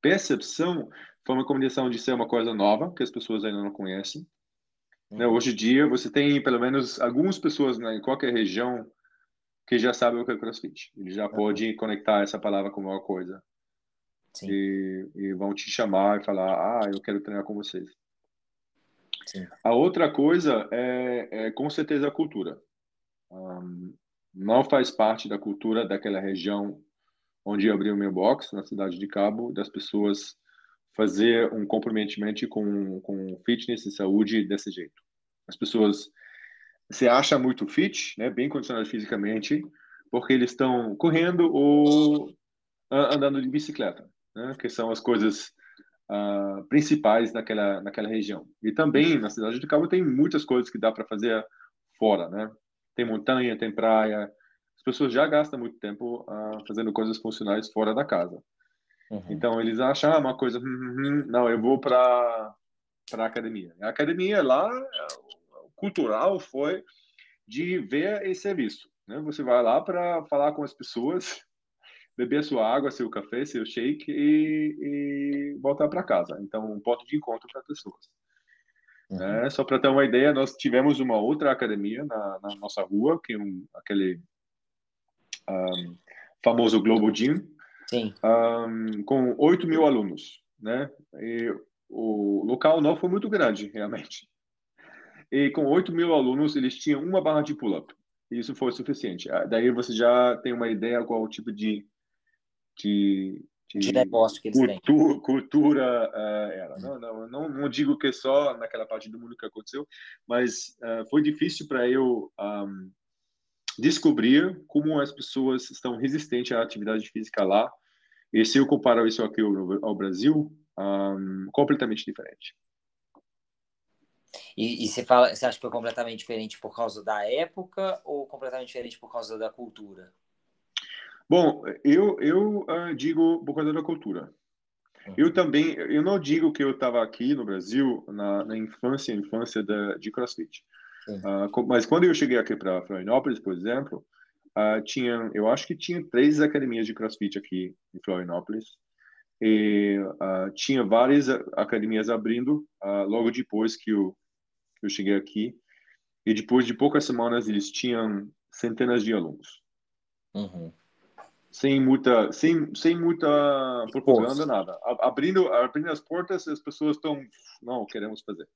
percepção, foi uma combinação de ser uma coisa nova, que as pessoas ainda não conhecem. Uhum. Né? Hoje em dia, você tem pelo menos algumas pessoas né, em qualquer região que já sabem o que é CrossFit. Ele já uhum. pode conectar essa palavra com alguma coisa. E, e, vão te chamar e falar, ah, eu quero treinar com vocês. Sim. A outra coisa é, é, com certeza a cultura. Um, não faz parte da cultura daquela região onde eu abri o meu box, na cidade de Cabo, das pessoas fazer um comprometimento com, com fitness e saúde desse jeito. As pessoas se acham muito fit, né, bem condicionadas fisicamente, porque eles estão correndo ou andando de bicicleta, né, que são as coisas uh, principais naquela, naquela região. E também na cidade de Cabo tem muitas coisas que dá para fazer fora, né? Tem montanha, tem praia. As pessoas já gastam muito tempo uh, fazendo coisas funcionais fora da casa. Uhum. Então eles acham ah, uma coisa, hum, hum, hum, não, eu vou para para academia. A academia lá, cultural, foi de ver esse serviço. Né? Você vai lá para falar com as pessoas beber sua água, seu café, seu shake e, e voltar para casa. Então, um ponto de encontro para pessoas. Uhum. É, só para ter uma ideia, nós tivemos uma outra academia na, na nossa rua, que é um, aquele um, famoso Globo Gym, um, com 8 mil alunos. Né? E o local não foi muito grande, realmente. E com 8 mil alunos, eles tinham uma barra de pull-up. Isso foi suficiente. Ah, daí você já tem uma ideia qual o tipo de de, de, de negócio que eles cultura, têm. Cultura uh, era. Não, não, não, não, digo que só naquela parte do mundo que aconteceu, mas uh, foi difícil para eu um, descobrir como as pessoas estão resistentes à atividade física lá. E se eu comparo isso aqui ao, ao Brasil, um, completamente diferente. E, e, você fala, você acha que foi completamente diferente por causa da época ou completamente diferente por causa da cultura? Bom, eu, eu uh, digo por causa da cultura. Uhum. Eu também, eu não digo que eu estava aqui no Brasil na, na infância, infância da, de CrossFit. Uh, mas quando eu cheguei aqui para Florianópolis, por exemplo, uh, tinha, eu acho que tinha três academias de CrossFit aqui em Florianópolis. E uh, tinha várias academias abrindo logo depois que eu, que eu cheguei aqui. E depois de poucas semanas, eles tinham centenas de alunos. Uhum sem muita, sem, sem muita propaganda, nada. Abrindo, abrindo as portas, as pessoas estão, não, queremos fazer.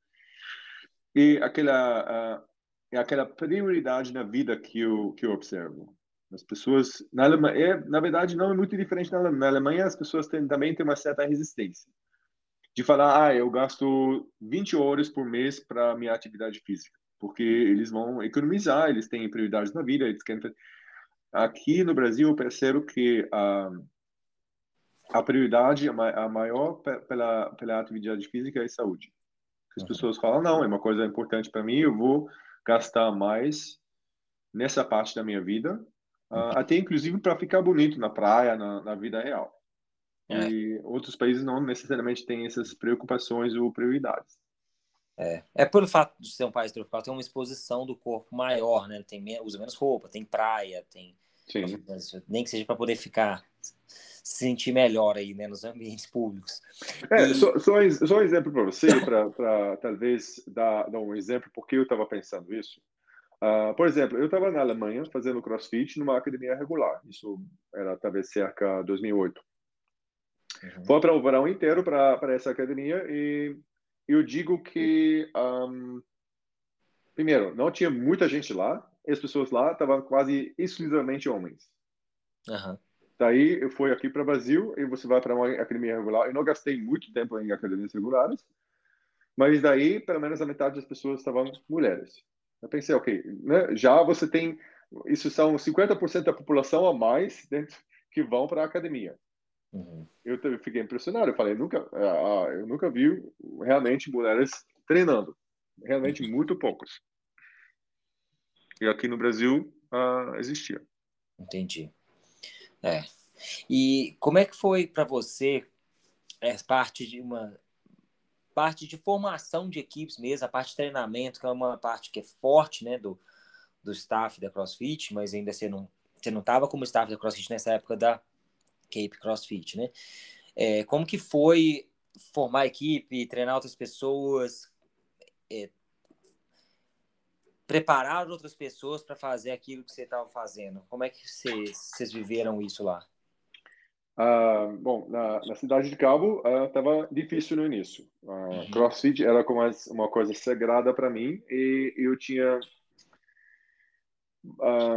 E aquela, é aquela prioridade na vida que eu, que eu observo. As pessoas, na Alemanha, é, na verdade, não é muito diferente na Alemanha. Na Alemanha, as pessoas têm, também têm uma certa resistência. De falar, ah, eu gasto 20 horas por mês para minha atividade física. Porque eles vão economizar, eles têm prioridades na vida, eles querem fazer Aqui no Brasil, eu percebo que a, a prioridade, a maior pela, pela atividade física é saúde. As uhum. pessoas falam, não, é uma coisa importante para mim, eu vou gastar mais nessa parte da minha vida, uhum. uh, até inclusive para ficar bonito na praia, na, na vida real. É. E outros países não necessariamente têm essas preocupações ou prioridades. É, é pelo fato de ser um país tropical, tem uma exposição do corpo maior, né? Tem, usa menos roupa, tem praia, tem. Sim. Nem que seja para poder ficar se sentir melhor aí, né, nos ambientes públicos. É, e... só, só, só, um exemplo para você, para talvez dar, dar um exemplo, porque eu estava pensando isso. Uh, por exemplo, eu estava na Alemanha fazendo crossfit numa academia regular. Isso era talvez cerca de 2008. Uhum. Foi para o verão inteiro para essa academia e eu digo que, um, primeiro, não tinha muita gente lá, as pessoas lá estavam quase exclusivamente homens. Uhum. Daí eu fui aqui para o Brasil e você vai para uma academia regular. Eu não gastei muito tempo em academias regulares, mas daí pelo menos a metade das pessoas estavam mulheres. Eu pensei, ok, né? já você tem, isso são 50% da população a mais dentro que vão para a academia. Uhum. Eu fiquei impressionado. Eu falei, nunca, ah, eu nunca vi realmente mulheres treinando. Realmente uhum. muito poucos. E aqui no Brasil ah, existia. Entendi. É. E como é que foi para você é, parte de uma parte de formação de equipes mesmo, a parte de treinamento, que é uma parte que é forte, né, do, do staff da CrossFit, mas ainda você não você não estava como staff da CrossFit nessa época da Cape CrossFit, né? É, como que foi formar a equipe, treinar outras pessoas, é, preparar outras pessoas para fazer aquilo que você estava fazendo? Como é que vocês viveram isso lá? Uh, bom, na, na, cidade de Cabo estava uh, difícil no início. Uh, uhum. CrossFit era como uma coisa sagrada para mim e eu tinha,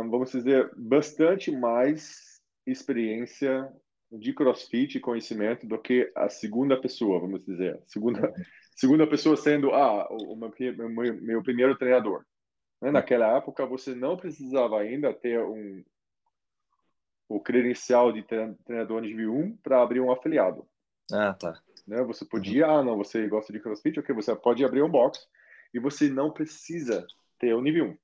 vamos dizer, bastante mais experiência de CrossFit e conhecimento do que a segunda pessoa, vamos dizer, segunda uhum. <laughs> segunda pessoa sendo ah o, o meu, meu primeiro treinador. Né? Naquela época, você não precisava ainda ter um, o credencial de treinador nível 1 para abrir um afiliado. Ah, tá. Né? Você podia, uhum. ah, não, você gosta de CrossFit, ok, você pode abrir um box e você não precisa ter o nível 1.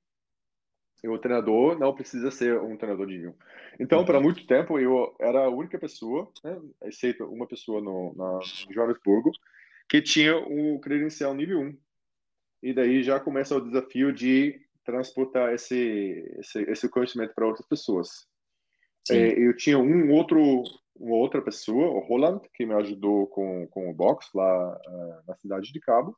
E o treinador não precisa ser um treinador de nível 1. Então, uhum. para muito tempo, eu era a única pessoa, né, exceto uma pessoa no, na, em Joanesburgo, que tinha o credencial nível 1. E daí já começa o desafio de transportar esse, esse, esse conhecimento para outras pessoas. É, eu tinha um outro, uma outra pessoa, o Roland, que me ajudou com, com o box lá uh, na cidade de Cabo.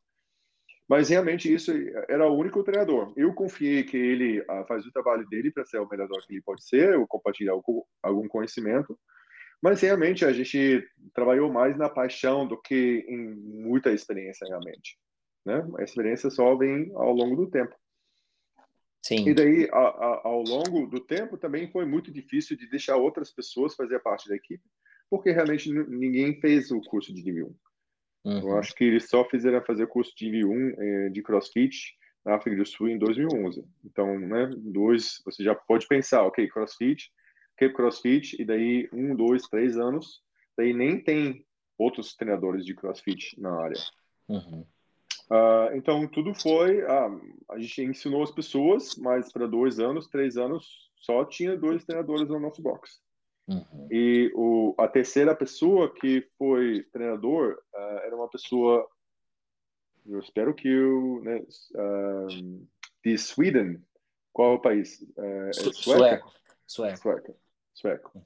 Mas realmente isso era o único treinador. Eu confiei que ele uh, faz o trabalho dele para ser o melhor que ele pode ser, eu compartilhar algum, algum conhecimento. Mas realmente a gente trabalhou mais na paixão do que em muita experiência realmente. Né? A experiência só vem ao longo do tempo. Sim. E daí, a, a, ao longo do tempo, também foi muito difícil de deixar outras pessoas fazer parte da equipe, porque realmente ninguém fez o curso de nível 1. Uhum. Eu acho que eles só fizeram fazer curso de nível 1 eh, de CrossFit na África do Sul em 2011. Então, né, dois, você já pode pensar, ok, CrossFit, Cape CrossFit, e daí um, dois, três anos, daí nem tem outros treinadores de CrossFit na área. Uhum. Uh, então, tudo foi. Uh, a gente ensinou as pessoas, mas para dois anos, três anos, só tinha dois treinadores no nosso box. Uhum. E o, a terceira pessoa que foi treinador uh, era uma pessoa, eu espero que eu, né, de Sweden. Qual é o país? é sueco. Sueco. Sueco. Sueco. Uhum.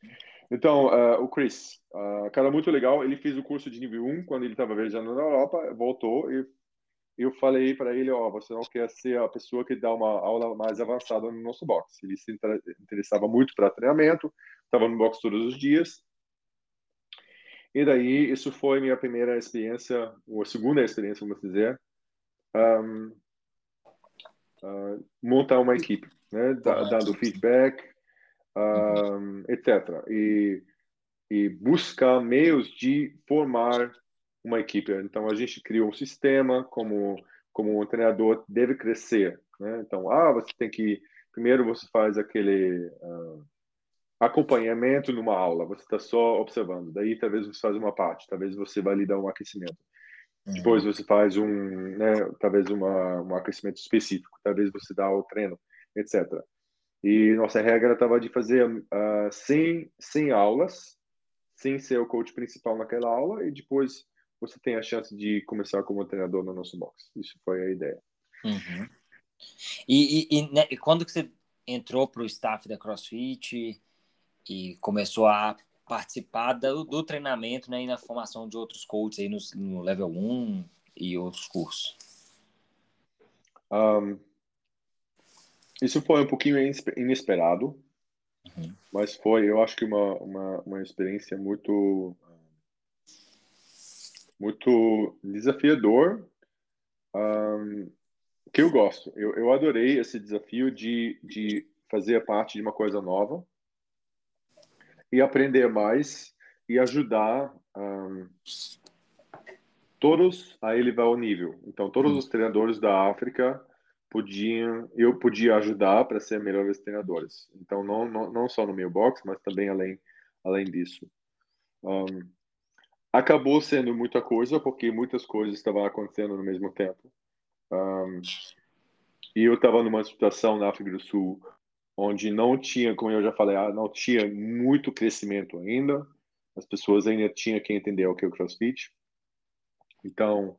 Então, o Chris, cara muito legal, ele fez o curso de nível 1 quando ele estava viajando na Europa, voltou e eu falei para ele, ó, oh, você não quer ser a pessoa que dá uma aula mais avançada no nosso box. Ele se interessava muito para treinamento, estava no box todos os dias. E daí, isso foi minha primeira experiência, ou a segunda experiência, vamos dizer, um, uh, montar uma equipe, né, dando feedback, um, etc. E, e buscar meios de formar uma equipe. Então a gente criou um sistema como como um treinador deve crescer, né? Então, ah, você tem que primeiro você faz aquele uh, acompanhamento numa aula, você está só observando. Daí talvez você faz uma parte, talvez você dar um aquecimento. Uhum. Depois você faz um, né, talvez uma, um aquecimento específico, talvez você dá o treino, etc. E nossa regra estava de fazer uh, 100, 100 aulas, sem ser o coach principal naquela aula, e depois você tem a chance de começar como treinador no nosso box. Isso foi a ideia. Uhum. E, e, e, né, e, quando que você entrou para o staff da CrossFit e começou a participar do, do treinamento né, e na formação de outros coaches aí no, no level 1 e outros cursos? Um, isso foi um pouquinho inesperado, uhum. mas foi, eu acho que uma, uma, uma experiência muito muito desafiador, um, que eu gosto. Eu, eu adorei esse desafio de, de fazer parte de uma coisa nova e aprender mais e ajudar um, todos a elevar o nível. Então, todos os treinadores da África podiam, eu podia ajudar para ser melhores treinadores. Então, não, não, não só no meu box, mas também além, além disso. Um, acabou sendo muita coisa, porque muitas coisas estavam acontecendo no mesmo tempo. Um, e eu estava numa situação na África do Sul onde não tinha, como eu já falei, ah, não tinha muito crescimento ainda. As pessoas ainda tinham que entender o que é o CrossFit. Então,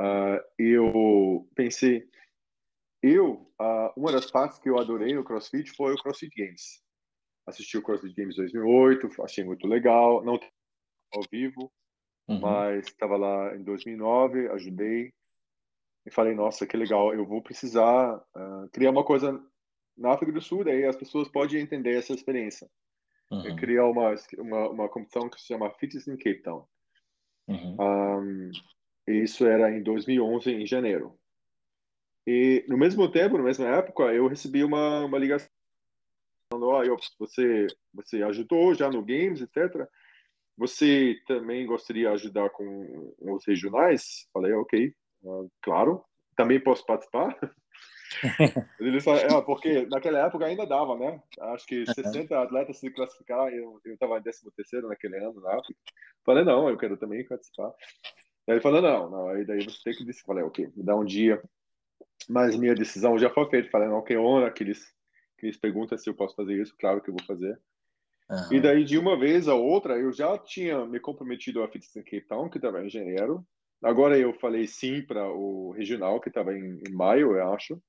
uh, eu pensei, eu, uh, uma das partes que eu adorei no CrossFit foi o CrossFit Games. Assisti o CrossFit Games 2008, achei muito legal, não ao vivo, uhum. mas estava lá em 2009, ajudei e falei, nossa, que legal, eu vou precisar uh, criar uma coisa na África do Sul, daí as pessoas podem entender essa experiência. Uhum. Criar uma, uma, uma competição que se chama Fitness in Cape Town. Uhum. Um, isso era em 2011, em janeiro. E no mesmo tempo, na mesma época, eu recebi uma, uma ligação falando, oh, você, você ajudou já no Games, etc. Você também gostaria de ajudar com os regionais? Falei, ok, uh, claro. Também posso participar? <laughs> Ele só, é, porque naquela época ainda dava, né? Acho que 60 atletas se classificaram. Eu estava em 13 terceiro naquele ano na África. Falei, não, eu quero também participar. Aí ele falou, não, não, aí daí você tem que decidir. Falei, ok, me dá um dia. Mas minha decisão já foi feita. Falei, não, que honra que eles, que eles perguntam se eu posso fazer isso. Claro que eu vou fazer. Uhum. E daí, de uma vez a outra, eu já tinha me comprometido a Fitness Cape Town, que estava em janeiro. Agora eu falei sim para o regional, que estava em, em, maio, eu acho,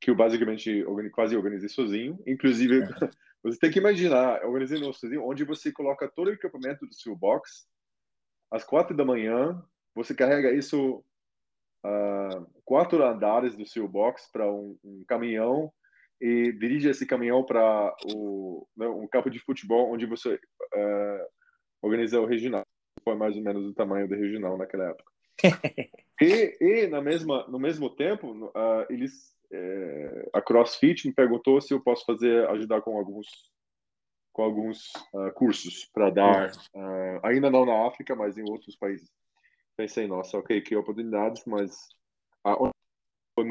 que eu basicamente quase organizei sozinho. Inclusive, uhum. <laughs> você tem que imaginar, organizei sozinho, onde você coloca todo o equipamento do seu box às quatro da manhã, você carrega isso uh, quatro andares do seu box para um, um, caminhão e dirige esse caminhão para o né, um campo de futebol onde você uh, organiza o regional. Foi mais ou menos o tamanho do regional naquela época. <laughs> e, e na mesma no mesmo tempo uh, eles eh, a CrossFit me perguntou se eu posso fazer ajudar com alguns com alguns uh, cursos para dar ainda não na África mas em outros países pensei, nossa, ok, que oportunidades, mas a,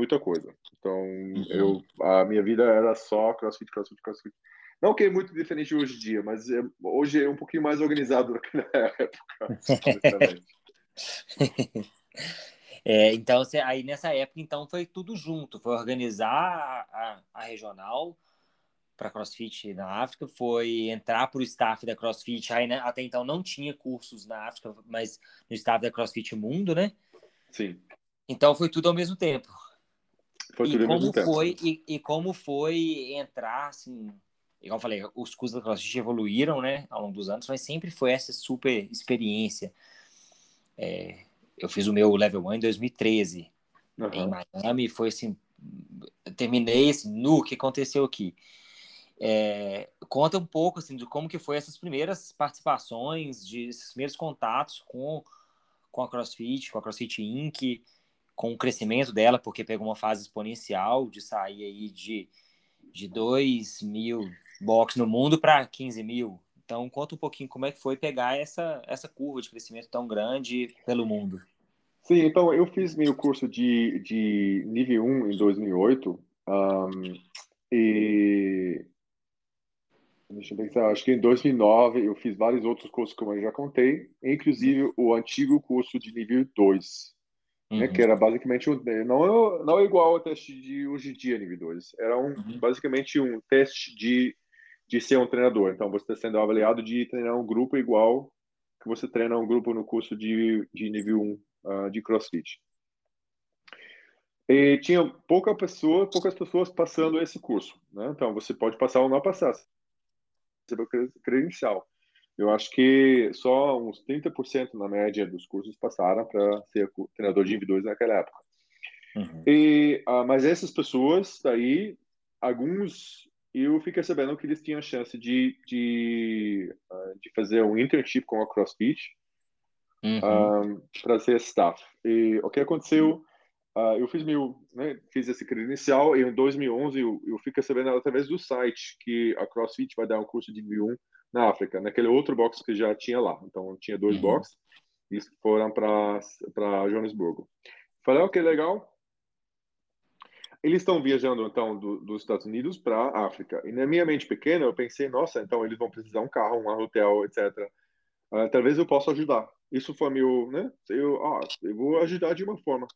muita coisa. Então, uhum. eu, a minha vida era só crossfit, crossfit, crossfit. Não que é muito diferente hoje em dia, mas é, hoje é um pouquinho mais organizado do que na <laughs> época. <laughs> é, então, aí nessa época, então, foi tudo junto. Foi organizar a, a, a regional, para CrossFit na África foi entrar para o staff da CrossFit. Aí, né, até então não tinha cursos na África, mas no staff da CrossFit Mundo, né? Sim. Então foi tudo ao mesmo tempo. Foi e tempo. Foi, e, e, como foi entrar, assim, igual eu falei, os cursos da CrossFit evoluíram, né, ao longo dos anos, mas sempre foi essa super experiência. É, eu fiz o meu Level 1 em 2013, uhum. em Miami, foi assim, terminei assim, no que aconteceu aqui. É, conta um pouco assim de como que foi essas primeiras participações, de esses primeiros contatos com, com a CrossFit, com a CrossFit Inc., com o crescimento dela, porque pegou uma fase exponencial de sair aí de, de 2 mil box no mundo para 15 mil. Então, conta um pouquinho como é que foi pegar essa, essa curva de crescimento tão grande pelo mundo. Sim, então eu fiz meu curso de, de nível 1 em 2008 um, e Deixa eu pensar, acho que em 2009 eu fiz vários outros cursos, como eu já contei, inclusive o antigo curso de nível 2, uhum. né, que era basicamente um, não, não é igual ao teste de hoje em dia, nível 2, era um, uhum. basicamente um teste de, de ser um treinador. Então você está sendo avaliado de treinar um grupo igual que você treina um grupo no curso de, de nível 1 uh, ah, de CrossFit. E tinha pouca pessoa, poucas pessoas passando esse curso. Né? Então você pode passar ou não passar recebeu credencial. Eu acho que só uns 30% na média dos cursos passaram para ser treinador de indivíduos naquela época. Uhum. E, uh, mas essas pessoas aí, alguns eu fiquei sabendo que eles tinham chance de, de, uh, de fazer um internship com a CrossFit uhum. um, para ser staff. E o que aconteceu? Uh, eu fiz meu, né, fiz esse credencial e em 2011 eu, eu fiquei sabendo através do site que a CrossFit vai dar um curso de nível 1 na África, naquele outro box que já tinha lá. Então tinha dois uhum. boxes e foram para Joanesburgo. Falei, ok, legal. Eles estão viajando então do, dos Estados Unidos para a África. E na minha mente pequena eu pensei, nossa, então eles vão precisar um carro, um hotel, etc. Uh, ah, talvez eu possa ajudar. Isso foi meu, né? Eu, ah, eu vou ajudar de uma forma.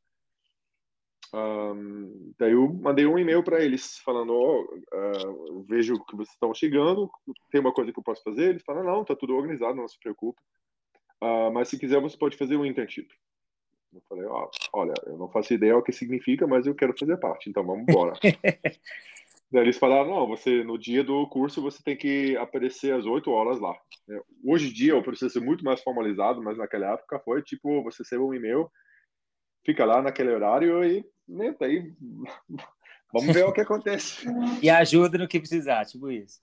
Um, daí eu mandei um e-mail para eles falando, oh, uh, vejo que vocês estão chegando, tem uma coisa que eu posso fazer? Eles falaram, não, tá tudo organizado, não se preocupe. Uh, mas se quiser você pode fazer um internship. Eu falei, ó, olha, eu não faço ideia o que significa, mas eu quero fazer parte, então vamos embora. <laughs> Daí eles falaram, não, você no dia do curso você tem que aparecer às 8 horas lá. É, hoje em dia o processo é muito mais formalizado, mas naquela época foi tipo, você recebe um e-mail, fica lá naquele horário e né, daí <laughs> vamos ver o que acontece. e ajuda no que precisar, tipo isso.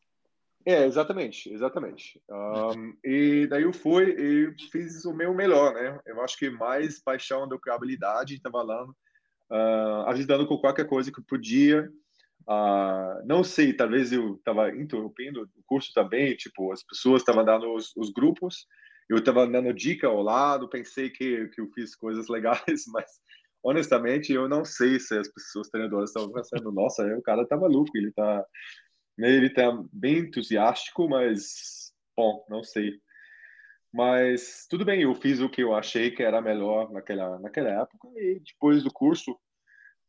É, exatamente, exatamente. Um, e daí eu fui e fiz o meu melhor, né? Eu acho que mais paixão do que habilidade, estava lá uh, ajudando com qualquer coisa que podia. Uh, não sei, talvez eu estava interrompendo o curso também, tipo, as pessoas estavam dando os, os grupos, eu estava dando dica ao lado, pensei que, que eu fiz coisas legais, <laughs> mas honestamente eu não sei se as pessoas treinadoras estavam pensando, nossa, o cara tá maluco, ele tá ele tá bem entusiástico, mas, bom, não sei. Mas tudo bem, eu fiz o que eu achei que era melhor naquela, naquela época. E depois do curso,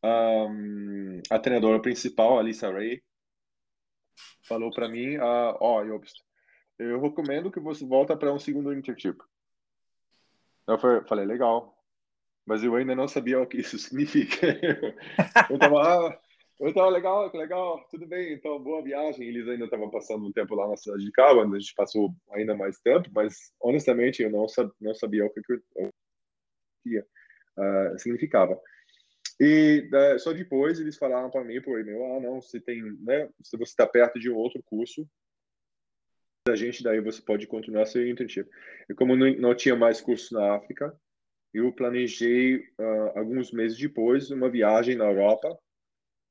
um, a treinadora principal, a Lisa Ray, falou para mim: uh, Ó, oh, eu recomendo que você volta para um segundo internship. Eu falei: legal. Mas eu ainda não sabia o que isso <laughs> significa. eu tava, ah, então, legal, legal, tudo bem, então, boa viagem. Eles ainda estavam passando um tempo lá na cidade de Cabo, a gente passou ainda mais tempo, mas, honestamente, eu não, não sabia o que, que, que uh, significava. E uh, só depois eles falaram para mim por e-mail, ah, não, se tem, né, se você está perto de um outro curso, da gente, daí você pode continuar seu internship. E como não, não tinha mais curso na África, eu planejei, uh, alguns meses depois, uma viagem na Europa,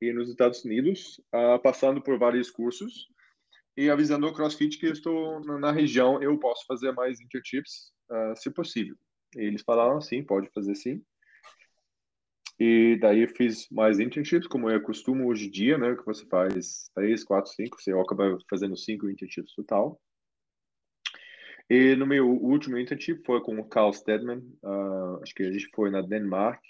e nos Estados Unidos, uh, passando por vários cursos e avisando o CrossFit que eu estou na região, eu posso fazer mais internships, uh, se possível. E eles falaram, sim, pode fazer sim. E daí eu fiz mais internships, como é costume hoje em dia, né? Que você faz três, quatro, cinco, você acaba fazendo cinco internships total. E no meu último internship foi com o Carl Stedman, uh, acho que a gente foi na Denmark,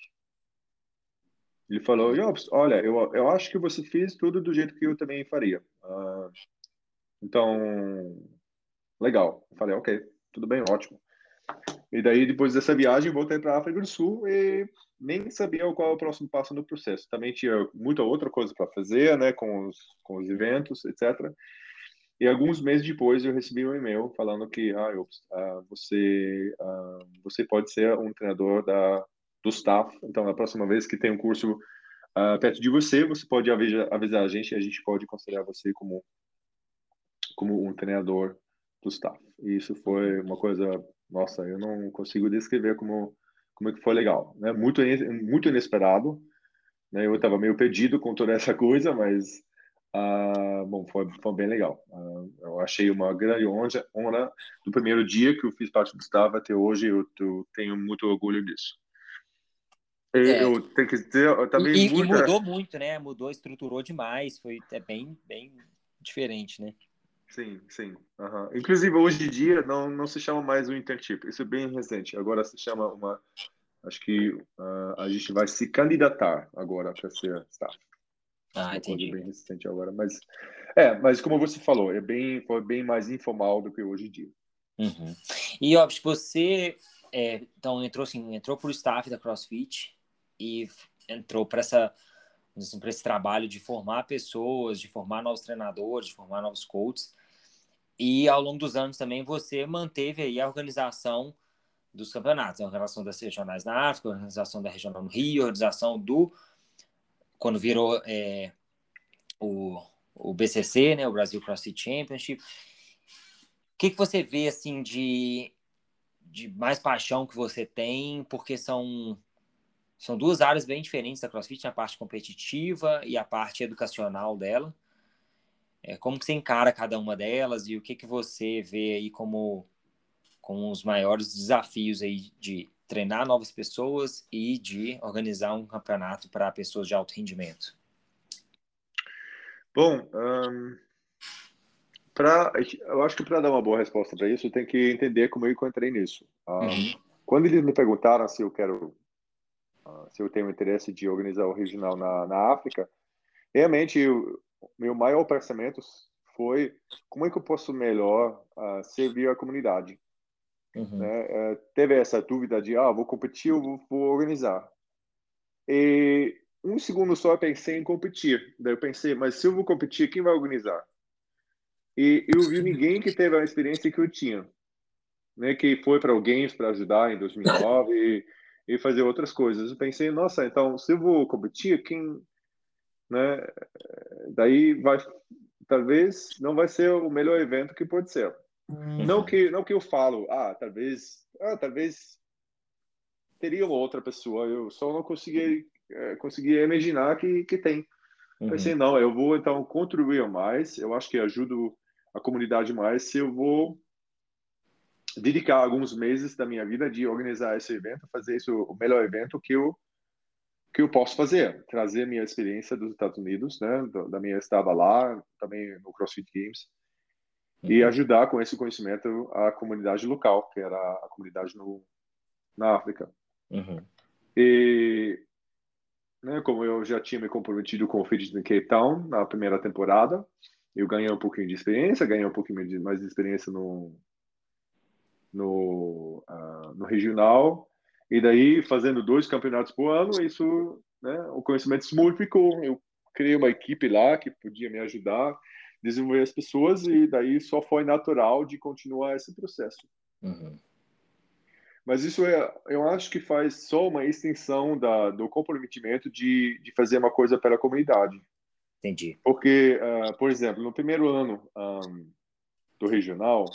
ele falou, Jobs, olha, eu, eu acho que você fez tudo do jeito que eu também faria. Uh, então, legal. Eu falei, ok, tudo bem, ótimo. E daí, depois dessa viagem, voltei para a África do Sul e nem sabia qual é o próximo passo no processo. Também tinha muita outra coisa para fazer, né, com os, com os eventos, etc. E alguns meses depois, eu recebi um e-mail falando que, ah, Ops, uh, você, uh, você pode ser um treinador da do staff. Então, na próxima vez que tem um curso uh, perto de você, você pode avisar, avisar a gente e a gente pode considerar você como, como um treinador do staff. E isso foi uma coisa, nossa, eu não consigo descrever como como é que foi legal, né? Muito muito inesperado, né? Eu estava meio perdido com toda essa coisa, mas uh, bom, foi, foi bem legal. Uh, eu achei uma grande honra, honra do primeiro dia que eu fiz parte do staff até hoje. Eu, eu tenho muito orgulho disso. É. Eu tenho que dizer, eu também e, muita... e, mudou muito, né? Mudou, estruturou demais, foi é bem, bem diferente, né? Sim, sim. Uhum. Inclusive, hoje em dia, não, não se chama mais um internship. Isso é bem recente. Agora se chama uma... Acho que uh, a gente vai se candidatar agora para ser staff. Ah, entendi. Bem recente agora, mas... É, mas como você falou, é bem, foi bem mais informal do que hoje em dia. Uhum. E, ó, você... É, então, entrou assim, entrou para o staff da CrossFit, e entrou para essa assim, para esse trabalho de formar pessoas, de formar novos treinadores, de formar novos coaches. E ao longo dos anos também você manteve aí a organização dos campeonatos, a organização das regionais na África, a organização da regional no Rio, a organização do quando virou é, o, o BCC, né, o Brasil CrossFit Championship. O que, que você vê assim de, de mais paixão que você tem, porque são são duas áreas bem diferentes da CrossFit, a parte competitiva e a parte educacional dela. É, como que você encara cada uma delas e o que, que você vê aí como, como os maiores desafios aí de treinar novas pessoas e de organizar um campeonato para pessoas de alto rendimento? Bom, um, pra, eu acho que para dar uma boa resposta para isso, tem que entender como eu entrei nisso. Um, uhum. Quando eles me perguntaram se eu quero uh, se eu tenho interesse de organizar o regional na, na África, realmente o meu maior pensamento foi como é que eu posso melhor uh, servir a comunidade. Uhum. né, teve essa dúvida de, ah, vou competir ou vou, vou organizar. E um segundo só eu pensei em competir. Daí eu pensei, mas se eu vou competir, quem vai organizar? E eu vi ninguém que teve a experiência que eu tinha, né? Que foi para Games para ajudar em 2009 e, e fazer outras coisas. Eu pensei, nossa, então se eu vou competir, quem, né? Daí vai, talvez não vai ser o melhor evento que pode ser. Uhum. Não que não que eu falo, ah, talvez, ah, talvez teria uma outra pessoa. Eu só não consegui é, consegui imaginar que que tem. Uhum. Pensei, não, eu vou então contribuir mais. Eu acho que ajudo a comunidade mais se eu vou dedicar alguns meses da minha vida de organizar esse evento, fazer isso o melhor evento que eu que eu posso fazer, trazer minha experiência dos Estados Unidos, né, da minha estada lá, também no CrossFit Games. E ajudar com esse conhecimento a comunidade local, que era a comunidade no na África. Uhum. E né, como eu já tinha me comprometido com o Fitness Cape Town na primeira temporada, eu ganhei um pouquinho de experiência, ganhei um pouquinho de, mais de experiência no, no, uh, no regional, e daí fazendo dois campeonatos por ano, isso, né, o conhecimento se multiplicou. Eu criei uma equipe lá que podia me ajudar, desenvolver as pessoas, e daí só foi natural de continuar esse processo. Uhum. Mas isso é, eu acho que faz só uma extensão da, do comprometimento de, de fazer uma coisa pela comunidade. Entendi. Porque, uh, por exemplo, no primeiro ano um, do regional,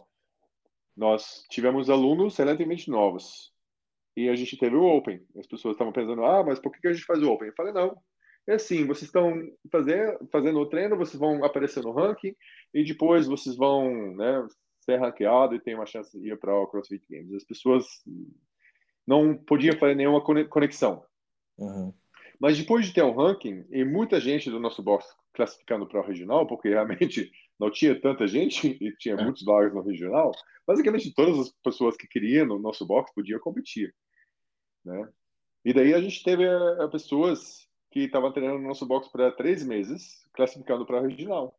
nós tivemos alunos relativamente novos. E a gente teve o Open. As pessoas estavam pensando, ah, mas por que a gente faz o Open? Eu falei, não. É assim, vocês estão fazer, fazendo o treino, vocês vão aparecer no ranking e depois vocês vão né, ser ranqueado e ter uma chance de ir para o CrossFit Games. As pessoas não podiam fazer nenhuma conexão. Uhum. Mas depois de ter um ranking, e muita gente do nosso box classificando para o regional, porque realmente <laughs> não tinha tanta gente <laughs> e tinha é. muitos vagas no regional, basicamente todas as pessoas que queriam no nosso box podiam competir, né? E daí a gente teve a, a pessoas que estavam treinando no nosso box para três meses, classificando para a regional.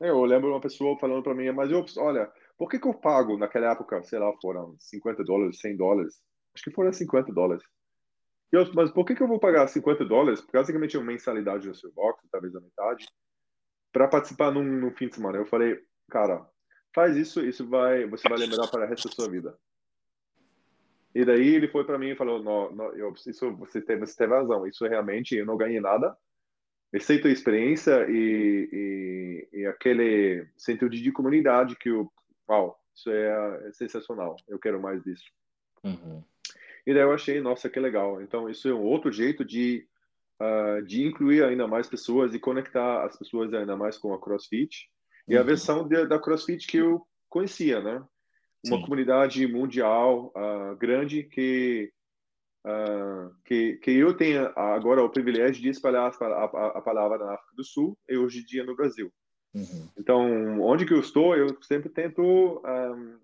Eu lembro uma pessoa falando para mim, mas eu, olha, por que, que eu pago naquela época, sei lá, foram 50 dólares, 100 dólares? Acho que foram 50 dólares eu, mas por que, que eu vou pagar 50 dólares, basicamente uma mensalidade no seu box, talvez a metade, para participar num, num, fim de semana? Eu falei, cara, faz isso, isso vai, você vai lembrar para o resto da sua vida. E daí ele foi para mim e falou, não, não, eu, isso você teve, você teve razão, isso realmente eu não ganhei nada, exceto a experiência e, e, e aquele sentido de comunidade que o, uau, isso é, é sensacional, eu quero mais disso. Uhum. E daí eu achei, nossa, que legal. Então, isso é um outro jeito de, uh, de incluir ainda mais pessoas e conectar as pessoas ainda mais com a CrossFit. E a uhum. versão de, da CrossFit que eu conhecia, né? Uma Sim. comunidade mundial uh, grande que, uh, que, que eu tenho agora o privilégio de espalhar a, a, a, palavra na África do Sul e hoje em dia no Brasil. Uhum. Então, onde que eu estou, eu sempre tento um,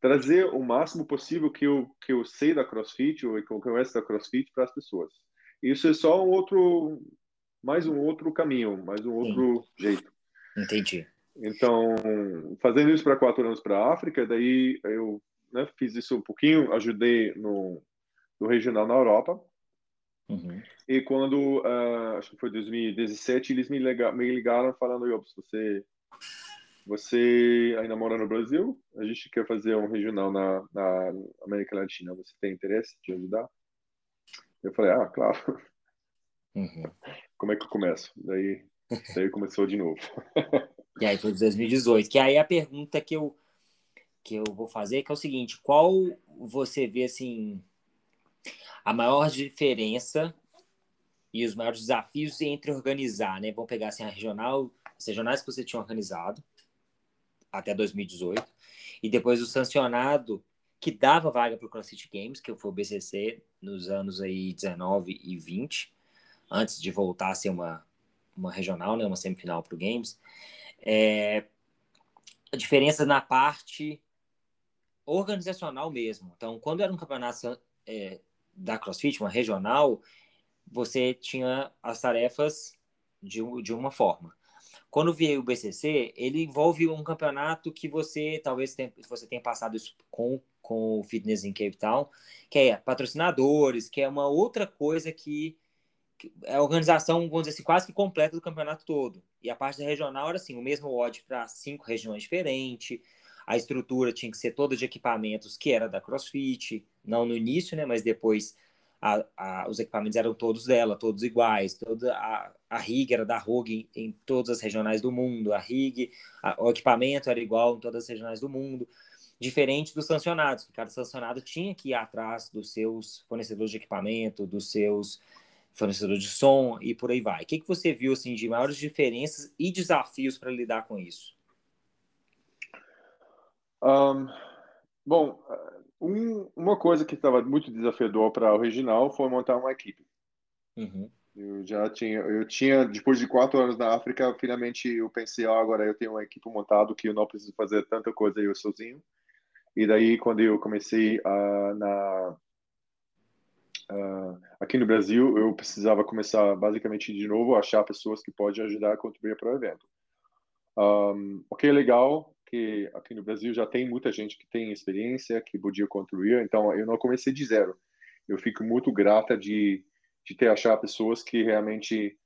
trazer o máximo possível que eu que eu sei da CrossFit ou que eu conheço da CrossFit para as pessoas. Isso é só um outro mais um outro caminho, mais um outro Sim. jeito. Entendi. Então, fazendo isso para quatro anos para a África, daí eu né, fiz isso um pouquinho, ajudei no, no regional na Europa. Uhum. E quando, uh, acho que foi 2017, eles me, ligaram, me ligaram falando, você você ainda mora no Brasil? A gente quer fazer um regional na, na América Latina. Você tem interesse de ajudar? Eu falei, ah, claro. Uhum. Como é que eu começo? Daí, daí começou de novo. <laughs> e aí foi 2018. Que aí a pergunta que eu, que eu vou fazer que é o seguinte: qual você vê assim a maior diferença e os maiores desafios entre organizar, né? Vamos pegar assim a regional, as regionais que você tinha organizado, até 2018. E depois o sancionado que dava vaga para o CrossFit Games, que foi o BCC nos anos aí 19 e 20, antes de voltar a ser uma, uma regional, né, uma semifinal para o Games. É, na parte organizacional mesmo. Então, quando era um campeonato é, da CrossFit, uma regional, você tinha as tarefas de, de uma forma. quando veio o BCC, ele envolve um campeonato que você talvez tenha, você tenha passado isso com, com o Fitness em Cape Town, que é patrocinadores, que é uma outra coisa que, que é a organização, vamos dizer assim, quase que completa do campeonato todo. E a parte regional era assim, o mesmo odd para cinco regiões diferentes, a estrutura tinha que ser toda de equipamentos que era da CrossFit, não no início, né, mas depois a, a, os equipamentos eram todos dela, todos iguais, toda a, a rig era da ROG em, em, todas as regionais do mundo, a rig, a, o equipamento era igual em todas as regionais do mundo, diferente dos sancionados, que cada sancionado tinha que ir atrás dos seus fornecedores de equipamento, dos seus fornecedores de som e por aí vai. O que, que você viu assim, de maiores diferenças e desafios para lidar com isso? Um, bom, um, uma coisa que estava muito desafiador para o Reginal foi montar uma equipe. Uhum. Eu já tinha, eu tinha depois de quatro anos na África, finalmente eu pensei, oh, agora eu tenho uma equipe montada que eu não preciso fazer tanta coisa eu sozinho. E daí quando eu comecei uh, na uh, aqui no Brasil, eu precisava começar basicamente de novo achar pessoas que podem ajudar a contribuir para o evento. Um, o que é legal que aqui no Brasil já tem muita gente que tem experiência, que podia contribuir, então eu não comecei de zero. Eu fico muito grata de, de ter achar pessoas que realmente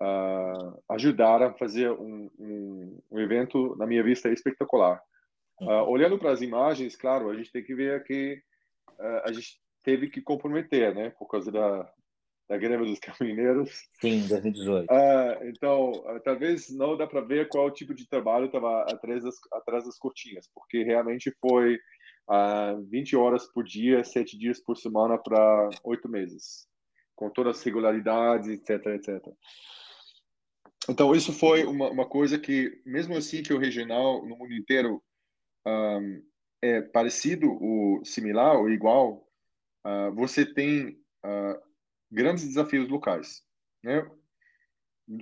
uh, ajudaram a fazer um, um, um, evento, na minha vista, espetacular. Uh, olhando para as imagens, claro, a gente tem que ver que uh, a gente teve que comprometer, né, por causa da, da greve dos <laughs> caminhoneiros. Sim, 2018. Ah, então, ah, talvez não dá para ver qual tipo de trabalho estava atrás das, atrás das cortinhas, porque realmente foi ah, 20 horas por dia, 7 dias por semana para oito meses, com todas as regularidades, etc, etc. Então, isso foi uma, uma coisa que, mesmo assim que o regional no mundo inteiro um, é parecido, ou similar, ou igual, uh, você tem uh, grandes desafios locais. Né?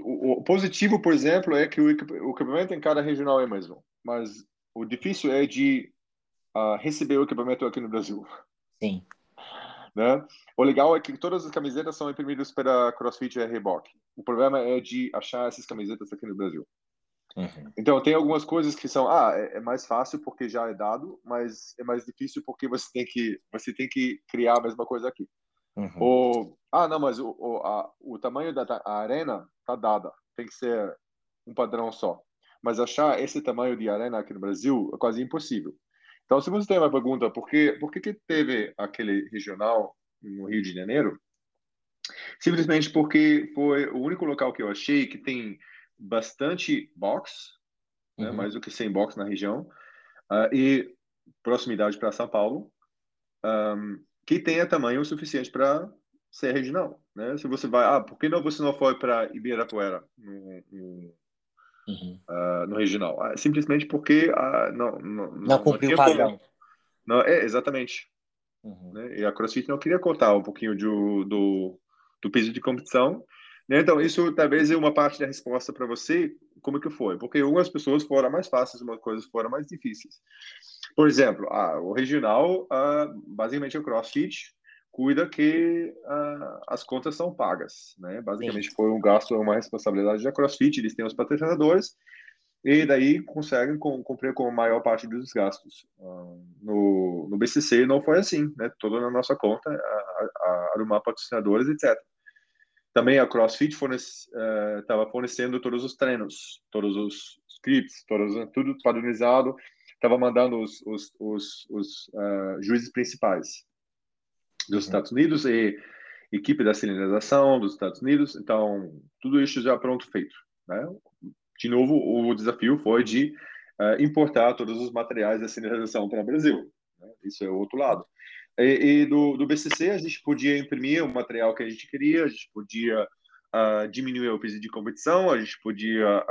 O, o, positivo, por exemplo, é que o, o equipamento em cada regional é mesmo, mas o difícil é de uh, receber o equipamento aqui no Brasil. Sim. Né? O legal é que todas as camisetas são imprimidas pela CrossFit e Reebok. O problema é de achar essas camisetas aqui no Brasil. Uhum. Então, tem algumas coisas que são, ah, é, é, mais fácil porque já é dado, mas é mais difícil porque você tem que, você tem que criar a mesma coisa aqui. Uhum. O, ah, não, mas o, o, a, o tamanho da arena tá dada, tem que ser um padrão só. Mas achar esse tamanho de arena aqui no Brasil é quase impossível. Então, se você tem uma pergunta, por que, por que, que teve aquele regional no Rio de Janeiro? Simplesmente porque foi o único local que eu achei que tem bastante box, né, uhum. mais do que 100 box na região, uh, e proximidade para São Paulo. Um, que tenha tamanho suficiente para ser regional, né? Se você vai, ah, por que não você não foi para Ibirapuera no, no, uhum. uh, no regional? Ah, simplesmente porque uh, não, não, não cumpriu o padrão. Não, é exatamente. Uhum. Né? E a CrossFit não queria cortar um pouquinho do, do, do peso de competição. Né? Então, isso talvez é uma parte da resposta para você, como que foi? Porque algumas pessoas foram mais fáceis, umas coisas foram mais difíceis. Por exemplo, ah, o regional, ah, basicamente o CrossFit cuida que ah, as contas são pagas, né? Basicamente Sim. foi um gasto, uma responsabilidade da CrossFit, eles têm os patrocinadores e daí conseguem cumprir com a maior parte dos gastos. no, no BCC não foi assim, né? Toda na nossa conta, a, a, arrumar patrocinadores, etc. Também a CrossFit estava uh, fornecendo todos os treinos, todos os scripts, todos, tudo padronizado estava mandando os, os, os, os uh, juízes principais dos uhum. Estados Unidos e equipe da sinalização dos Estados Unidos. Então, tudo isso já pronto feito. Né? De novo, o desafio foi de uh, importar todos os materiais da sinalização para o Brasil. Né? Isso é o outro lado. E, e, do, do BCC, a gente podia imprimir o material que a gente queria, a gente podia uh, diminuir o peso de competição, a gente podia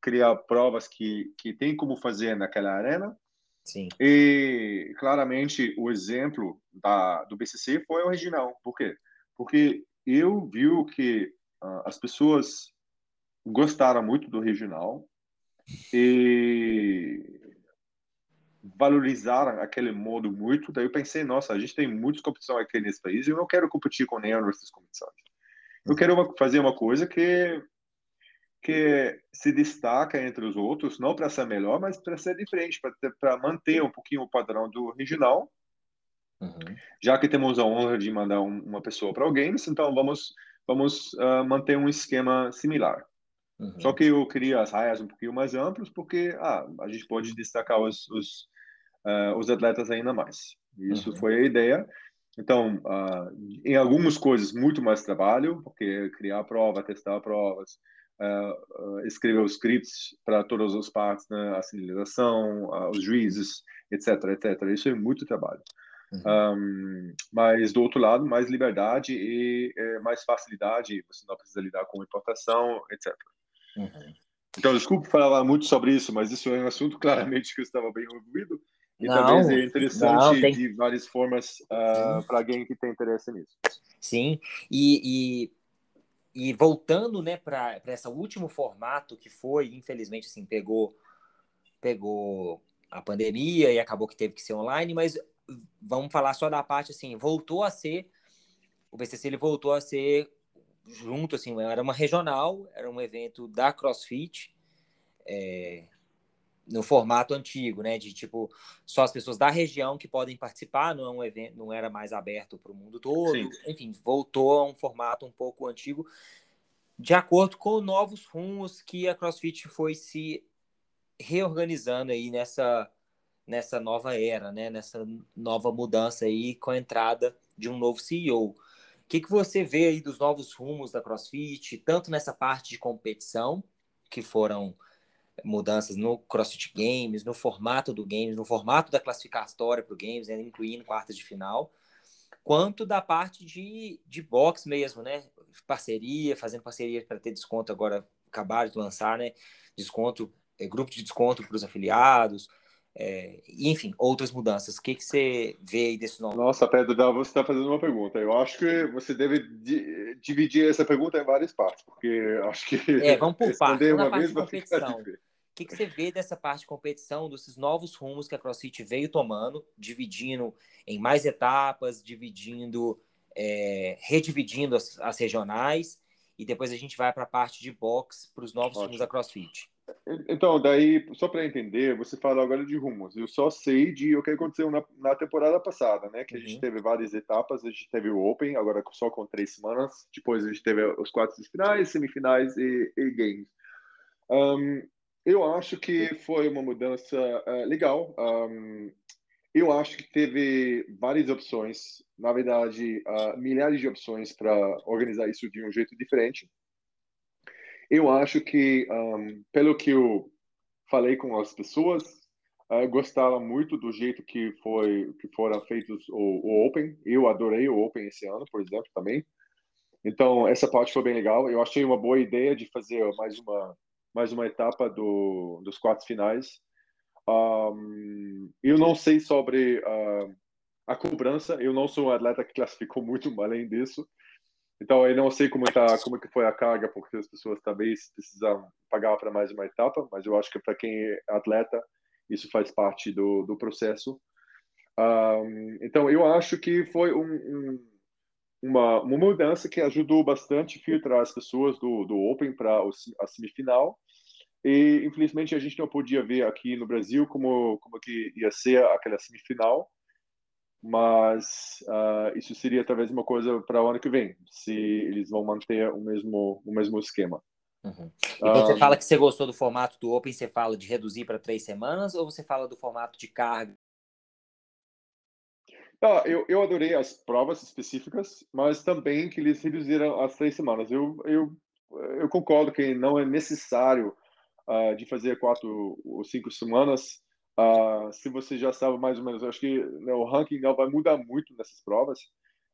criar provas que, que tem como fazer naquela arena. Sim. E claramente o exemplo da, do BCC foi original. Por quê? Porque eu vi que uh, as pessoas gostaram muito do regional e valorizaram aquele modo muito. Daí eu pensei, nossa, a gente tem muitas competições aqui nesse país e eu não quero competir com nenhuma dessas competições. Eu quero uma, fazer uma coisa que que se destaca entre os outros, não para ser melhor, mas para ser diferente, para manter um pouquinho o padrão do original. Uhum. Já que temos a honra de mandar um, uma pessoa para o Games, então vamos vamos uh, manter um esquema similar. Uhum. Só que eu queria as raias um pouquinho mais amplas, porque ah, a gente pode destacar os, os, uh, os atletas ainda mais. Isso uhum. foi a ideia. Então, uh, em algumas coisas, muito mais trabalho, porque criar prova, testar provas, uh, escrever os scripts para todas as partes, né? a sinalização, os juízes, etc, etc. Isso é muito trabalho. Uhum. Um, mas, do outro lado, mais liberdade e é, mais facilidade, você não precisa lidar com importação, etc. Uhum. Então, desculpe falar muito sobre isso, mas isso é um assunto <laughs> claramente que eu estava bem envolvido e não, talvez é interessante não, tem... de várias formas uh, para alguém que tem interesse nisso. Sim, e, e, e voltando né, para esse último formato que foi, infelizmente, assim, pegou, pegou a pandemia e acabou que teve que ser online, mas vamos falar só da parte assim, voltou a ser o BCC ele voltou a ser junto assim, era uma regional, era um evento da CrossFit, é, no formato antigo, né, de tipo só as pessoas da região que podem participar, não é um evento, não era mais aberto para o mundo todo, Sim. enfim, voltou a um formato um pouco antigo, de acordo com novos rumos que a CrossFit foi se reorganizando aí nessa nessa nova era, né? Nessa nova mudança aí com a entrada de um novo CEO. Que, que você vê aí dos novos rumos da CrossFit, tanto nessa parte de competição, que foram mudanças no CrossFit Games, no formato do Games, no formato da classificatória para o Games, né, incluindo quartas de final, quanto da parte de, de box mesmo, né? Parceria, fazendo parceria para ter desconto agora, acabaram de lançar, né? Desconto, é, grupo de desconto para os afiliados, é, enfim, outras mudanças. O que, que você vê aí desse nome? Nossa, Pedro, você está fazendo uma pergunta. Eu acho que você deve di dividir essa pergunta em várias partes, porque acho que. É, vamos por partes. Uma vez de competição. O que, que você vê dessa parte de competição, desses novos rumos que a CrossFit veio tomando, dividindo em mais etapas, dividindo, é, redividindo as, as, regionais, e depois a gente vai para a parte de box para os novos Ótimo. rumos da CrossFit. Então, daí, só para entender, você fala agora de rumos. Eu só sei de o que aconteceu na, na temporada passada, né? Que uhum. a gente uhum. teve várias etapas. A gente teve o Open, agora só com três semanas. Depois a gente teve os quartos finais, semifinais e, e games. Um, eu acho que foi uma mudança uh, legal. Um, eu acho que teve várias opções, na verdade, uh, milhares de opções para organizar isso de um jeito diferente. Eu acho que, um, pelo que eu falei com as pessoas, uh, gostaram muito do jeito que foi que foram feitos o, o, Open. Eu adorei o Open esse ano, por exemplo, também. Então essa parte foi bem legal. Eu achei uma boa ideia de fazer mais uma mais uma etapa do, dos quartos finais. Um, eu não sei sobre uh, a cobrança. Eu não sou um atleta que classificou muito <laughs> além disso. Então, eu não sei como tá, como que foi a carga, porque as pessoas talvez precisam pagar para mais uma etapa, mas eu acho que para quem é atleta, isso faz parte do, do processo. Um, então, eu acho que foi um, um, uma, uma mudança que ajudou bastante a filtrar as pessoas do, do Open para a semifinal. E, infelizmente, a gente não podia ver aqui no Brasil como, como que ia ser aquela semifinal mas uh, isso seria talvez uma coisa para o ano que vem, se eles vão manter o mesmo, o mesmo esquema. Uhum. E quando um, você fala que você gostou do formato do Open, você fala de reduzir para três semanas ou você fala do formato de carga? Ah, eu, eu adorei as provas específicas, mas também que eles reduziram as três semanas. Eu, eu, eu concordo que não é necessário uh, de fazer quatro ou cinco semanas Uh, se você já sabe mais ou menos, acho que né, o ranking não vai mudar muito nessas provas.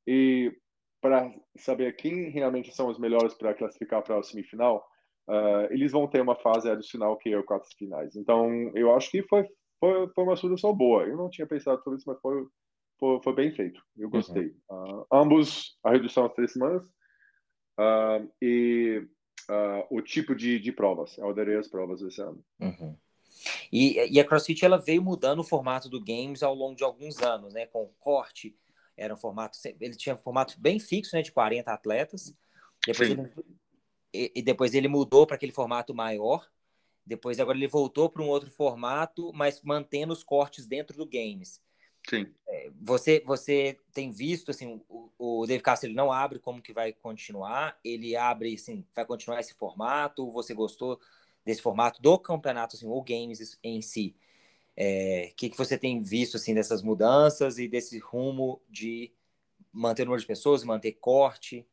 E para saber quem realmente são os melhores para classificar para a semifinal, uh, eles vão ter uma fase adicional que é o quatro finais. Então, eu acho que foi, foi, foi uma solução boa. Eu não tinha pensado sobre isso, mas foi, foi, foi bem feito. Eu gostei. Uhum. Uh, ambos, a redução às três semanas e o tipo de, de provas. Eu adorei as provas esse ano. Uhum. E, e, a CrossFit ela veio mudando o formato do games ao longo de alguns anos, né? Com o corte, era um formato, ele tinha um formato bem fixo, né? De 40 atletas. Depois ele, e, e depois ele mudou para aquele formato maior. Depois agora ele voltou para um outro formato, mas mantendo os cortes dentro do games. Sim. É, você você tem visto assim o, o Dave Castro ele não abre como que vai continuar? Ele abre assim, vai continuar esse formato? Você gostou desse formato do campeonato assim, ou games em si? O é, que, que você tem visto assim dessas mudanças e desse rumo de manter o número de pessoas, manter corte?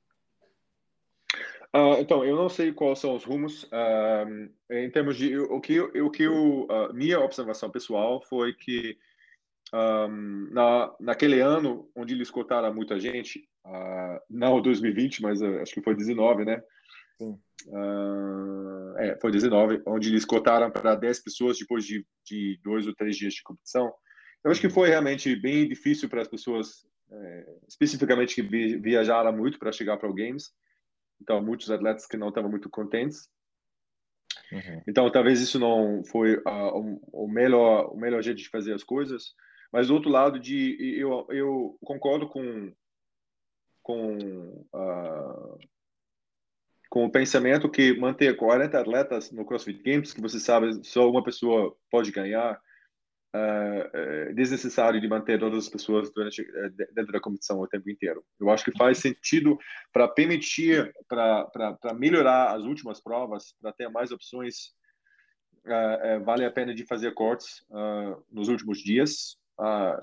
Uh, então, eu não sei quais são os rumos. Uh, em termos de. O que, o que o, uh, minha observação pessoal foi que um, na, naquele ano onde eles cotaram muita gente, não 2020, mas acho que foi 19, né? Sim. É, foi 19, onde eles cotaram para 10 pessoas depois de, de dois ou três dias de competição. Eu acho que foi realmente bem difícil para as pessoas, é, especificamente que viajaram muito para chegar para o Games. Então, muitos atletas que não estavam muito contentes. Uhum. Então, talvez isso não foi uh, o, o, melhor o melhor jeito de fazer as coisas. Mas do outro lado, de eu, eu concordo com com uh, com o pensamento que manter 40 atletas no CrossFit Games, que você sabe só uma pessoa pode ganhar, uh, desnecessário de manter todas as pessoas durante, uh, dentro da competição o tempo inteiro. Eu acho que faz sentido para permitir, para melhorar as últimas provas, para ter mais opções, uh, vale a pena de fazer cortes nos últimos dias.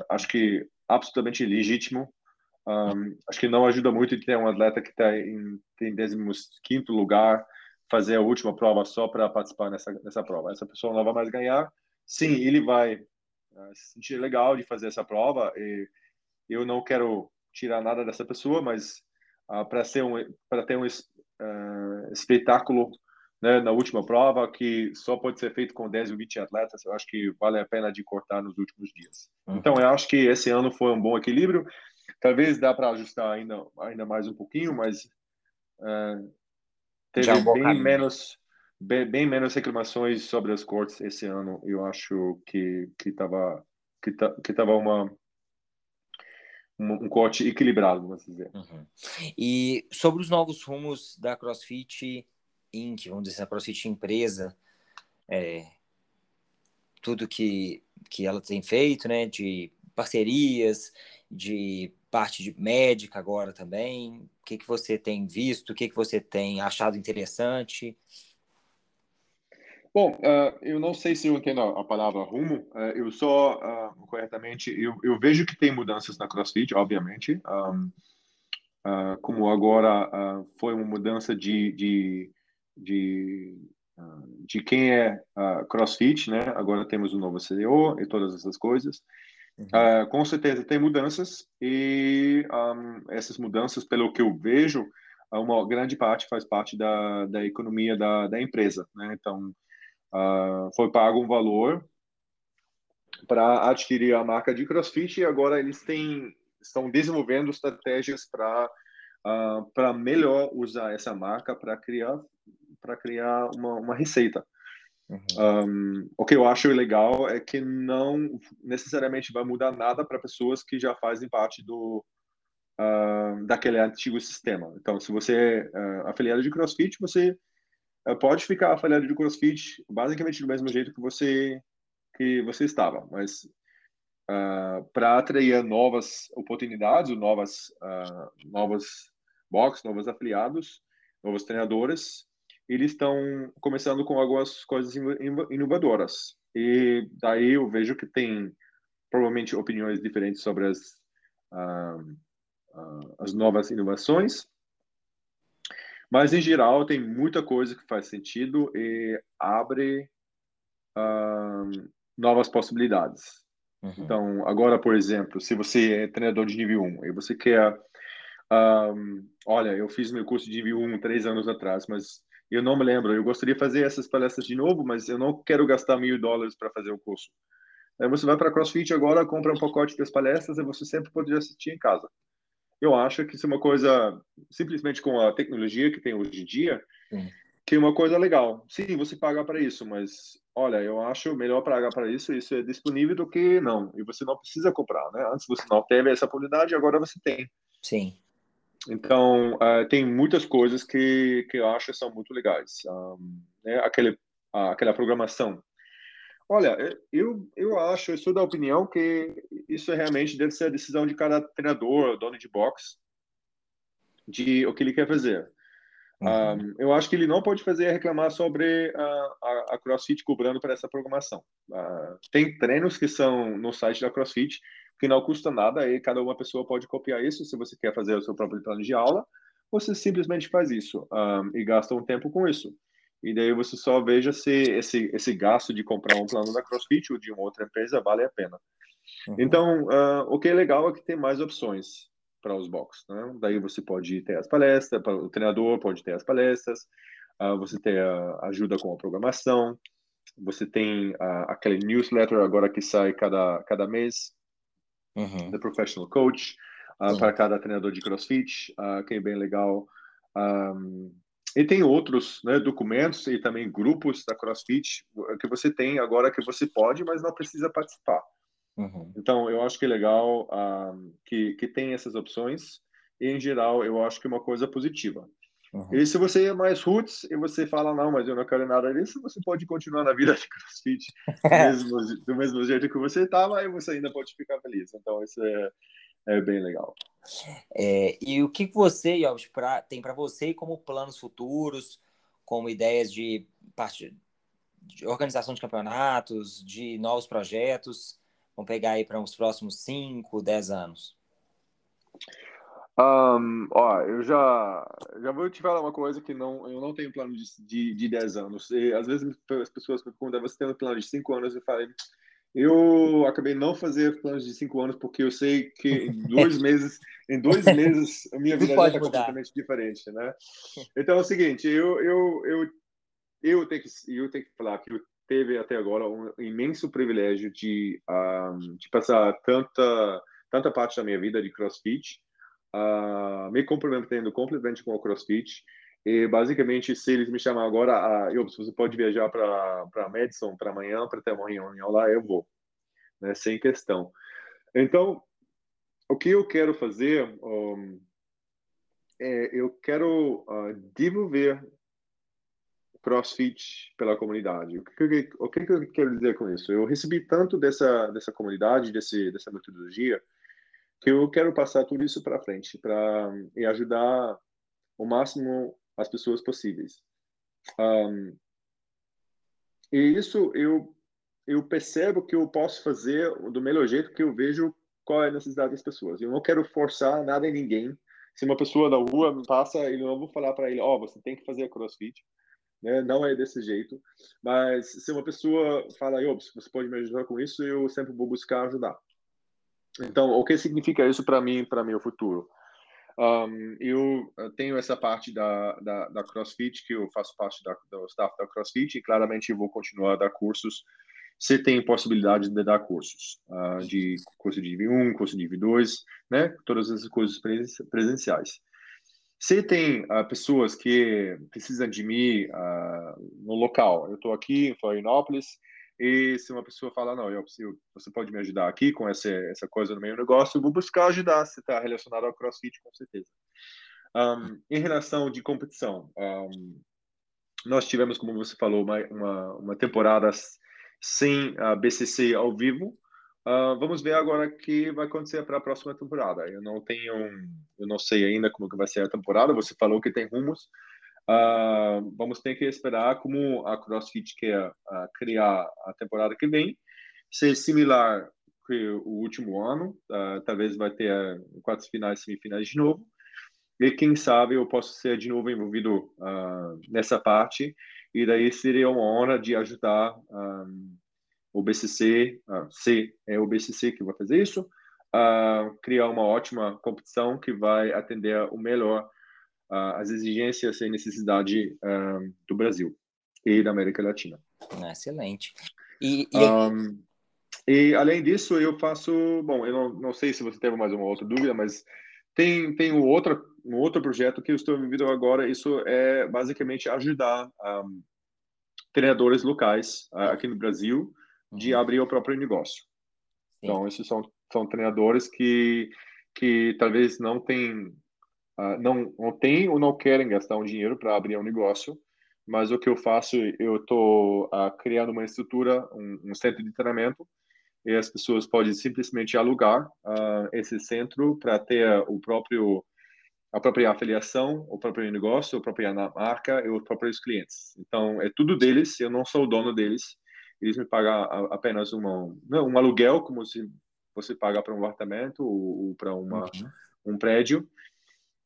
acho que absolutamente legítimo. Um, acho que não ajuda muito ter um atleta que está em, em 15 lugar fazer a última prova só para participar nessa, nessa prova. Essa pessoa não vai mais ganhar. Sim, ele vai uh, se sentir legal de fazer essa prova e eu não quero tirar nada dessa pessoa, mas uh, para ser um para ter um uh, espetáculo né, na última prova que só pode ser feito com 10 ou 20 atletas, eu acho que vale a pena de cortar nos últimos dias. Uhum. Então eu acho que esse ano foi um bom equilíbrio. Talvez dá para ajustar ainda ainda mais um pouquinho, mas uh, teve um bem caminho. menos bem, bem, menos reclamações sobre as cortes esse ano. Eu acho que que estava que, que tava uma um, um corte equilibrado, vamos dizer. Uhum. E sobre os novos rumos da CrossFit Inc., vamos dizer, a CrossFit empresa, é, tudo que que ela tem feito, né, de parcerias, de parte de médica agora também. O que que você tem visto? O que que você tem achado interessante? Bom, uh, eu não sei se eu entendo a palavra rumo. Uh, eu só, uh, corretamente, eu, eu, vejo que tem mudanças na CrossFit, obviamente. Um, como agora foi uma mudança de, de, de, de quem é CrossFit, né? Agora temos um novo CEO e todas essas coisas. Uhum. com certeza tem mudanças e um, essas mudanças, pelo que eu vejo, uma grande parte faz parte da, da economia da, da empresa, né? Então, uh, foi pago um valor para adquirir a marca de CrossFit e agora eles têm estão desenvolvendo estratégias para uh, para melhor usar essa marca para criar para criar uma, uma receita. Uhum. Um, o que eu acho legal é que não necessariamente vai mudar nada para pessoas que já fazem parte do uh, daquele antigo sistema. Então, se você é uh, afiliado de CrossFit, você eh, pode ficar afiliado de CrossFit basicamente do mesmo jeito que você que você estava, mas uh, ah, para atrair novas oportunidades, novas uh, novas box, novos afiliados, novos treinadores, eles estão começando com algumas coisas inovadoras. E daí eu vejo que tem provavelmente opiniões diferentes sobre as uh, as novas inovações mas, em geral, tem muita coisa que faz sentido e abre uh, novas possibilidades. Uhum. Então, agora, por exemplo, se você é treinador de nível 1 e você quer. Um, olha, eu fiz meu curso de nível 1 três anos atrás, mas eu não me lembro. Eu gostaria de fazer essas palestras de novo, mas eu não quero gastar mil dólares para fazer o curso. Aí você vai para CrossFit agora, compra um pacote das palestras e você sempre pode assistir em casa eu acho que isso é uma coisa, simplesmente com a tecnologia que tem hoje em dia, Sim. que é uma coisa legal. Sim, você paga para isso, mas olha, eu acho melhor pagar para isso, isso é disponível do que não. E você não precisa comprar, né? Antes você não teve essa oportunidade, agora você tem. Sim. Então, uh, tem muitas coisas que, que eu acho são muito legais. Um, né? Aquele, uh, aquela programação. Olha, eu, eu acho, eu sou da opinião que isso realmente deve ser a decisão de cada treinador, dono de box, de o que ele quer fazer. Uhum. Um, eu acho que ele não pode fazer reclamar sobre a, a, a CrossFit cobrando para essa programação. Uh, tem treinos que são no site da CrossFit que não custa nada e cada uma pessoa pode copiar isso. Se você quer fazer o seu próprio plano de aula, você simplesmente faz isso um, e gasta um tempo com isso. E daí você só veja se esse, esse gasto de comprar um plano da CrossFit ou de uma outra empresa vale a pena. Uhum. Então, uh, o que é legal é que tem mais opções para os box. Né? Daí você pode ter as palestras, o treinador pode ter as palestras, uh, você tem a ajuda com a programação, você tem uh, aquele newsletter agora que sai cada, cada mês, uhum. The Professional Coach, uh, para cada treinador de CrossFit, que é bem legal. Um, e tem outros né, documentos e também grupos da CrossFit que você tem agora que você pode, mas não precisa participar. Uhum. Então, eu acho que é legal uh, que, que tem essas opções. E, em geral, eu acho que é uma coisa positiva. Uhum. E se você é mais roots e você fala, não, mas eu não quero nada disso, você pode continuar na vida de crossfit <laughs> do mesmo, do mesmo jeito que você estava e você ainda pode ficar feliz. Então, isso é, é bem legal. É, e o que você, Yobs, pra, tem para você como planos futuros, como ideias de, parte, de organização de campeonatos, de novos projetos? Vamos pegar aí para os próximos 5, 10 anos. Um, ó, eu já, já vou te falar uma coisa que não, eu não tenho plano de, de, de 10 anos. E, às vezes as pessoas me perguntam, você tem um plano de 5 anos? Eu falei, eu acabei não fazer planos de 5 anos porque eu sei que em <laughs> dois meses, em dois meses a minha vida está completamente diferente, né? Então é o seguinte, eu, eu, eu, eu, tenho, que, eu tenho que falar que eu teve até agora um imenso privilégio de, um, de passar tanta, tanta parte da minha vida de CrossFit, uh, me comprometendo completamente com o CrossFit. E basicamente, se eles me chamam agora, eu, se você pode viajar para Madison para amanhã, para ter uma reunião lá, eu vou, né, sem questão. Então, o que eu quero fazer um, é eu quero uh, desenvolver CrossFit pela comunidade. O que, o que, eu quero dizer com isso? Eu recebi tanto dessa, dessa comunidade, desse, dessa metodologia, eu quero passar tudo isso para frente para e ajudar o máximo as pessoas possíveis. Um, e isso eu eu percebo que eu posso fazer do melhor jeito que eu vejo qual é a necessidade das pessoas. Eu não quero forçar nada em ninguém. Se uma pessoa da rua passa, eu não vou falar para ele, ó, oh, você tem que fazer CrossFit né? Não é desse jeito, mas se uma pessoa fala, eu, você pode me ajudar com isso, eu sempre vou buscar ajudar. Então, o que significa isso para mim, para meu futuro? Um, eu tenho essa parte da, da, da, CrossFit, que eu faço parte da, do staff da CrossFit, e claramente eu vou continuar a dar cursos se tem possibilidade de dar cursos, uh, de curso de IV1, curso de IV2, né? Todas essas coisas presenciais. Se tem uh, pessoas que precisam de mim uh, no local, eu estou aqui em Florianópolis, e se uma pessoa fala, não, eu preciso, você pode me ajudar aqui com essa, essa coisa no meu negócio, eu vou buscar ajudar, se está relacionado ao CrossFit, com certeza. Um, em relação de competição, um, nós tivemos, como você falou, uma, uma, uma temporada sem a BCC ao vivo, Uh, vamos ver agora o que vai acontecer para a próxima temporada. Eu não tenho, eu não sei ainda como que vai ser a temporada. Você falou que tem rumos. Uh, vamos ter que esperar como a CrossFit quer uh, criar a temporada que vem. Ser similar que o último ano, talvez vai ter quatro finais, semifinais de novo. E quem sabe eu posso ser de novo envolvido nessa parte. E daí seria uma honra de ajudar o BCC, uh, C é o BCC que vai fazer isso, uh, criar uma ótima competição que vai atender o melhor uh, as exigências e necessidade do Brasil e da América Latina. Excelente. E, e... Um, e além disso, eu faço, bom, eu não, não sei se você teve mais uma outra dúvida, mas tem tem um outro um outro projeto que eu estou envolvido agora. Isso é basicamente ajudar um, treinadores locais aqui no Brasil de uhum. abrir o próprio negócio. Sim. Então, esses são, são treinadores que, que talvez não têm uh, não, não têm ou não querem gastar um dinheiro para abrir um negócio, mas o que eu faço, eu estou uh, criando uma estrutura, um, um, centro de treinamento, e as pessoas podem simplesmente alugar uh, esse centro para ter o próprio a própria afiliação, o próprio negócio, a própria marca e os próprios clientes. Então, é tudo deles, eu não sou o dono deles. Eles me pagam apenas uma, não, um aluguel, como se você paga para um apartamento ou, ou para uma uhum. um prédio.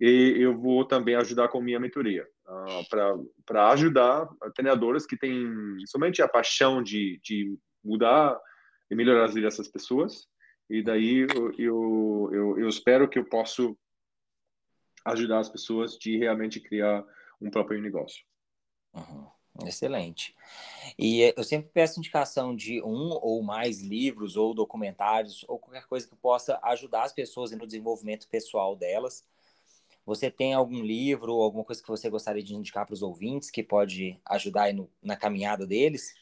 E eu vou também ajudar com minha mentoria, uh, para ajudar treinadores que têm somente a paixão de, de mudar e melhorar as vidas dessas pessoas. E daí eu, eu, eu, espero que eu possa ajudar as pessoas de realmente criar um próprio negócio. Uhum. Excelente. E eu sempre peço indicação de um ou mais livros ou documentários ou qualquer coisa que possa ajudar as pessoas no desenvolvimento pessoal delas. Você tem algum livro ou alguma coisa que você gostaria de indicar para os ouvintes que pode ajudar no, na caminhada deles?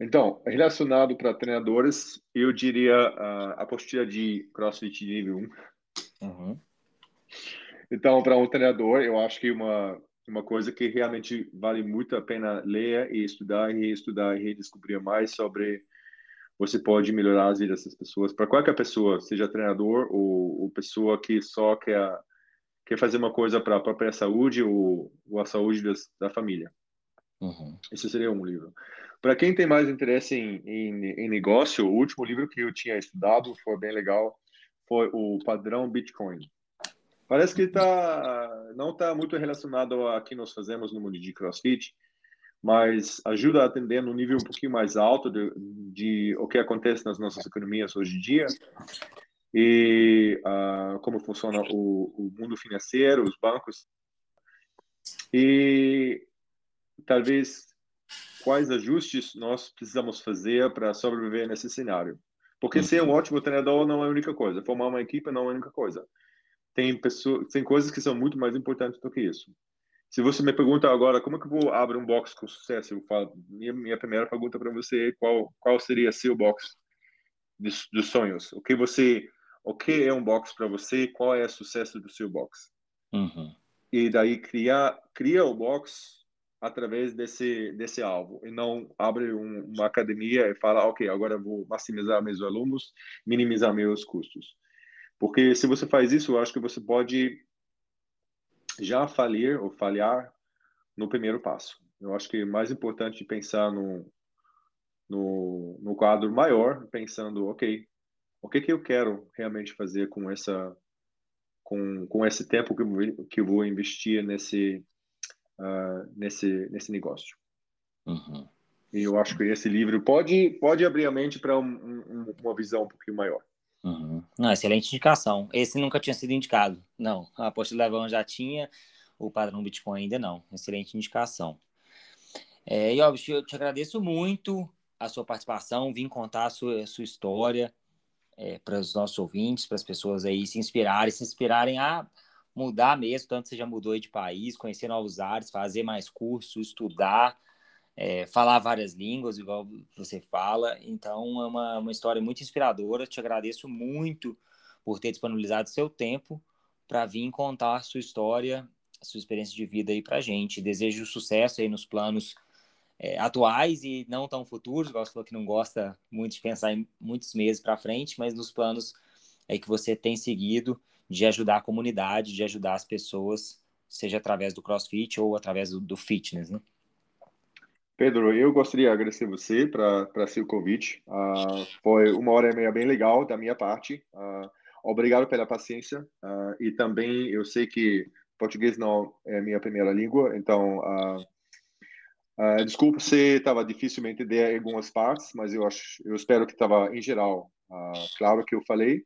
Então, relacionado para treinadores, eu diria a apostila de CrossFit nível 1. Uhum. Então, para um treinador, eu acho que uma uma coisa que realmente vale muito a pena ler e estudar e estudar e redescobrir mais sobre você pode melhorar as vidas dessas pessoas para qualquer pessoa, seja treinador ou, ou pessoa que só quer quer fazer uma coisa para a própria saúde ou, ou a saúde das, da família. Uhum. Esse seria um livro. Para quem tem mais interesse em, em, em, negócio, o último livro que eu tinha estudado foi bem legal, foi o Padrão Bitcoin. Parece que tá, não está muito relacionado a que nós fazemos no mundo de CrossFit, mas ajuda a atender no nível um pouquinho mais alto de, de o que acontece nas nossas economias hoje em dia e uh, como funciona o, o, mundo financeiro, os bancos e talvez quais ajustes nós precisamos fazer para sobreviver nesse cenário. Porque ser um uhum. ótimo treinador não é a única coisa, formar uma equipe não é a única coisa tem pessoas, tem coisas que são muito mais importantes do que isso. Se você me pergunta agora como é que eu vou abrir um box com sucesso, eu falo, minha, minha primeira pergunta para você é qual qual seria seu box dos, dos sonhos? O que você, o que é um box para você? Qual é o sucesso do seu box? Uhum. E daí criar cria o box através desse desse alvo e não abre um, uma academia e fala, ok, agora vou maximizar meus alunos, minimizar meus custos. Porque se você faz isso, eu acho que você pode já falir ou falhar no primeiro passo. Eu acho que é mais importante pensar no, no, no quadro maior, pensando, ok, o que que eu quero realmente fazer com essa com, com esse tempo que eu vou, que eu vou investir nesse uh, nesse nesse negócio. Uhum. E eu acho que esse livro pode pode abrir a mente para um, um, uma visão um pouquinho maior. Uhum. Não, excelente indicação. Esse nunca tinha sido indicado. Não, a aposta Levão já tinha, o padrão Bitcoin ainda não. Excelente indicação. É, e, óbvio, eu te agradeço muito a sua participação, vim contar a sua, a sua história é, para os nossos ouvintes, para as pessoas aí se inspirarem, se inspirarem a mudar mesmo, tanto você já mudou de país, conhecer novos áreas, fazer mais cursos, estudar, é, falar várias línguas, igual você fala. Então, é uma, uma história muito inspiradora. Te agradeço muito por ter disponibilizado seu tempo para vir contar a sua história, a sua experiência de vida aí para gente. Desejo sucesso aí nos planos é, atuais e não tão futuros, você falou que não gosta muito de pensar em muitos meses para frente, mas nos planos aí que você tem seguido de ajudar a comunidade, de ajudar as pessoas, seja através do CrossFit ou através do, do fitness, né? Pedro, eu gostaria de agradecer você para seu convite. Uh, foi uma hora e meia bem legal da minha parte. Uh, obrigado pela paciência. Uh, e também eu sei que português não é minha primeira língua, então desculpa se estava difícil me entender algumas partes, mas eu acho, eu espero que estava em geral claro que eu falei.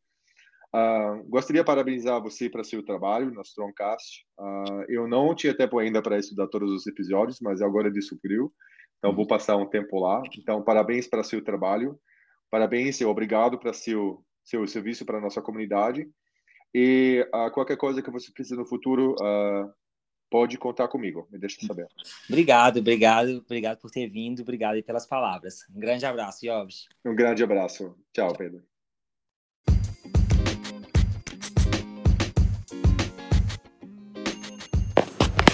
gostaria de parabenizar você para seu trabalho na Strongcast. eu não tinha tempo ainda para estudar todos os episódios, mas agora descobriu. Então, vou passar um tempo lá. Então, parabéns para seu trabalho. Parabéns e obrigado para seu seu serviço para a nossa comunidade. E uh, qualquer coisa que você precise no futuro, uh, pode contar comigo. Me deixa saber. Obrigado, obrigado, obrigado por ter vindo, obrigado pelas palavras. Um grande abraço, Iobs. Um grande abraço. Tchau, Pedro.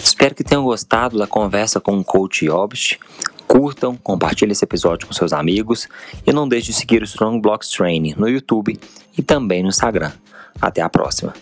Espero que tenham gostado da conversa com o coach Obst. Curtam, compartilhem esse episódio com seus amigos e não deixe de seguir o Strong Blocks Training no YouTube e também no Instagram. Até a próxima!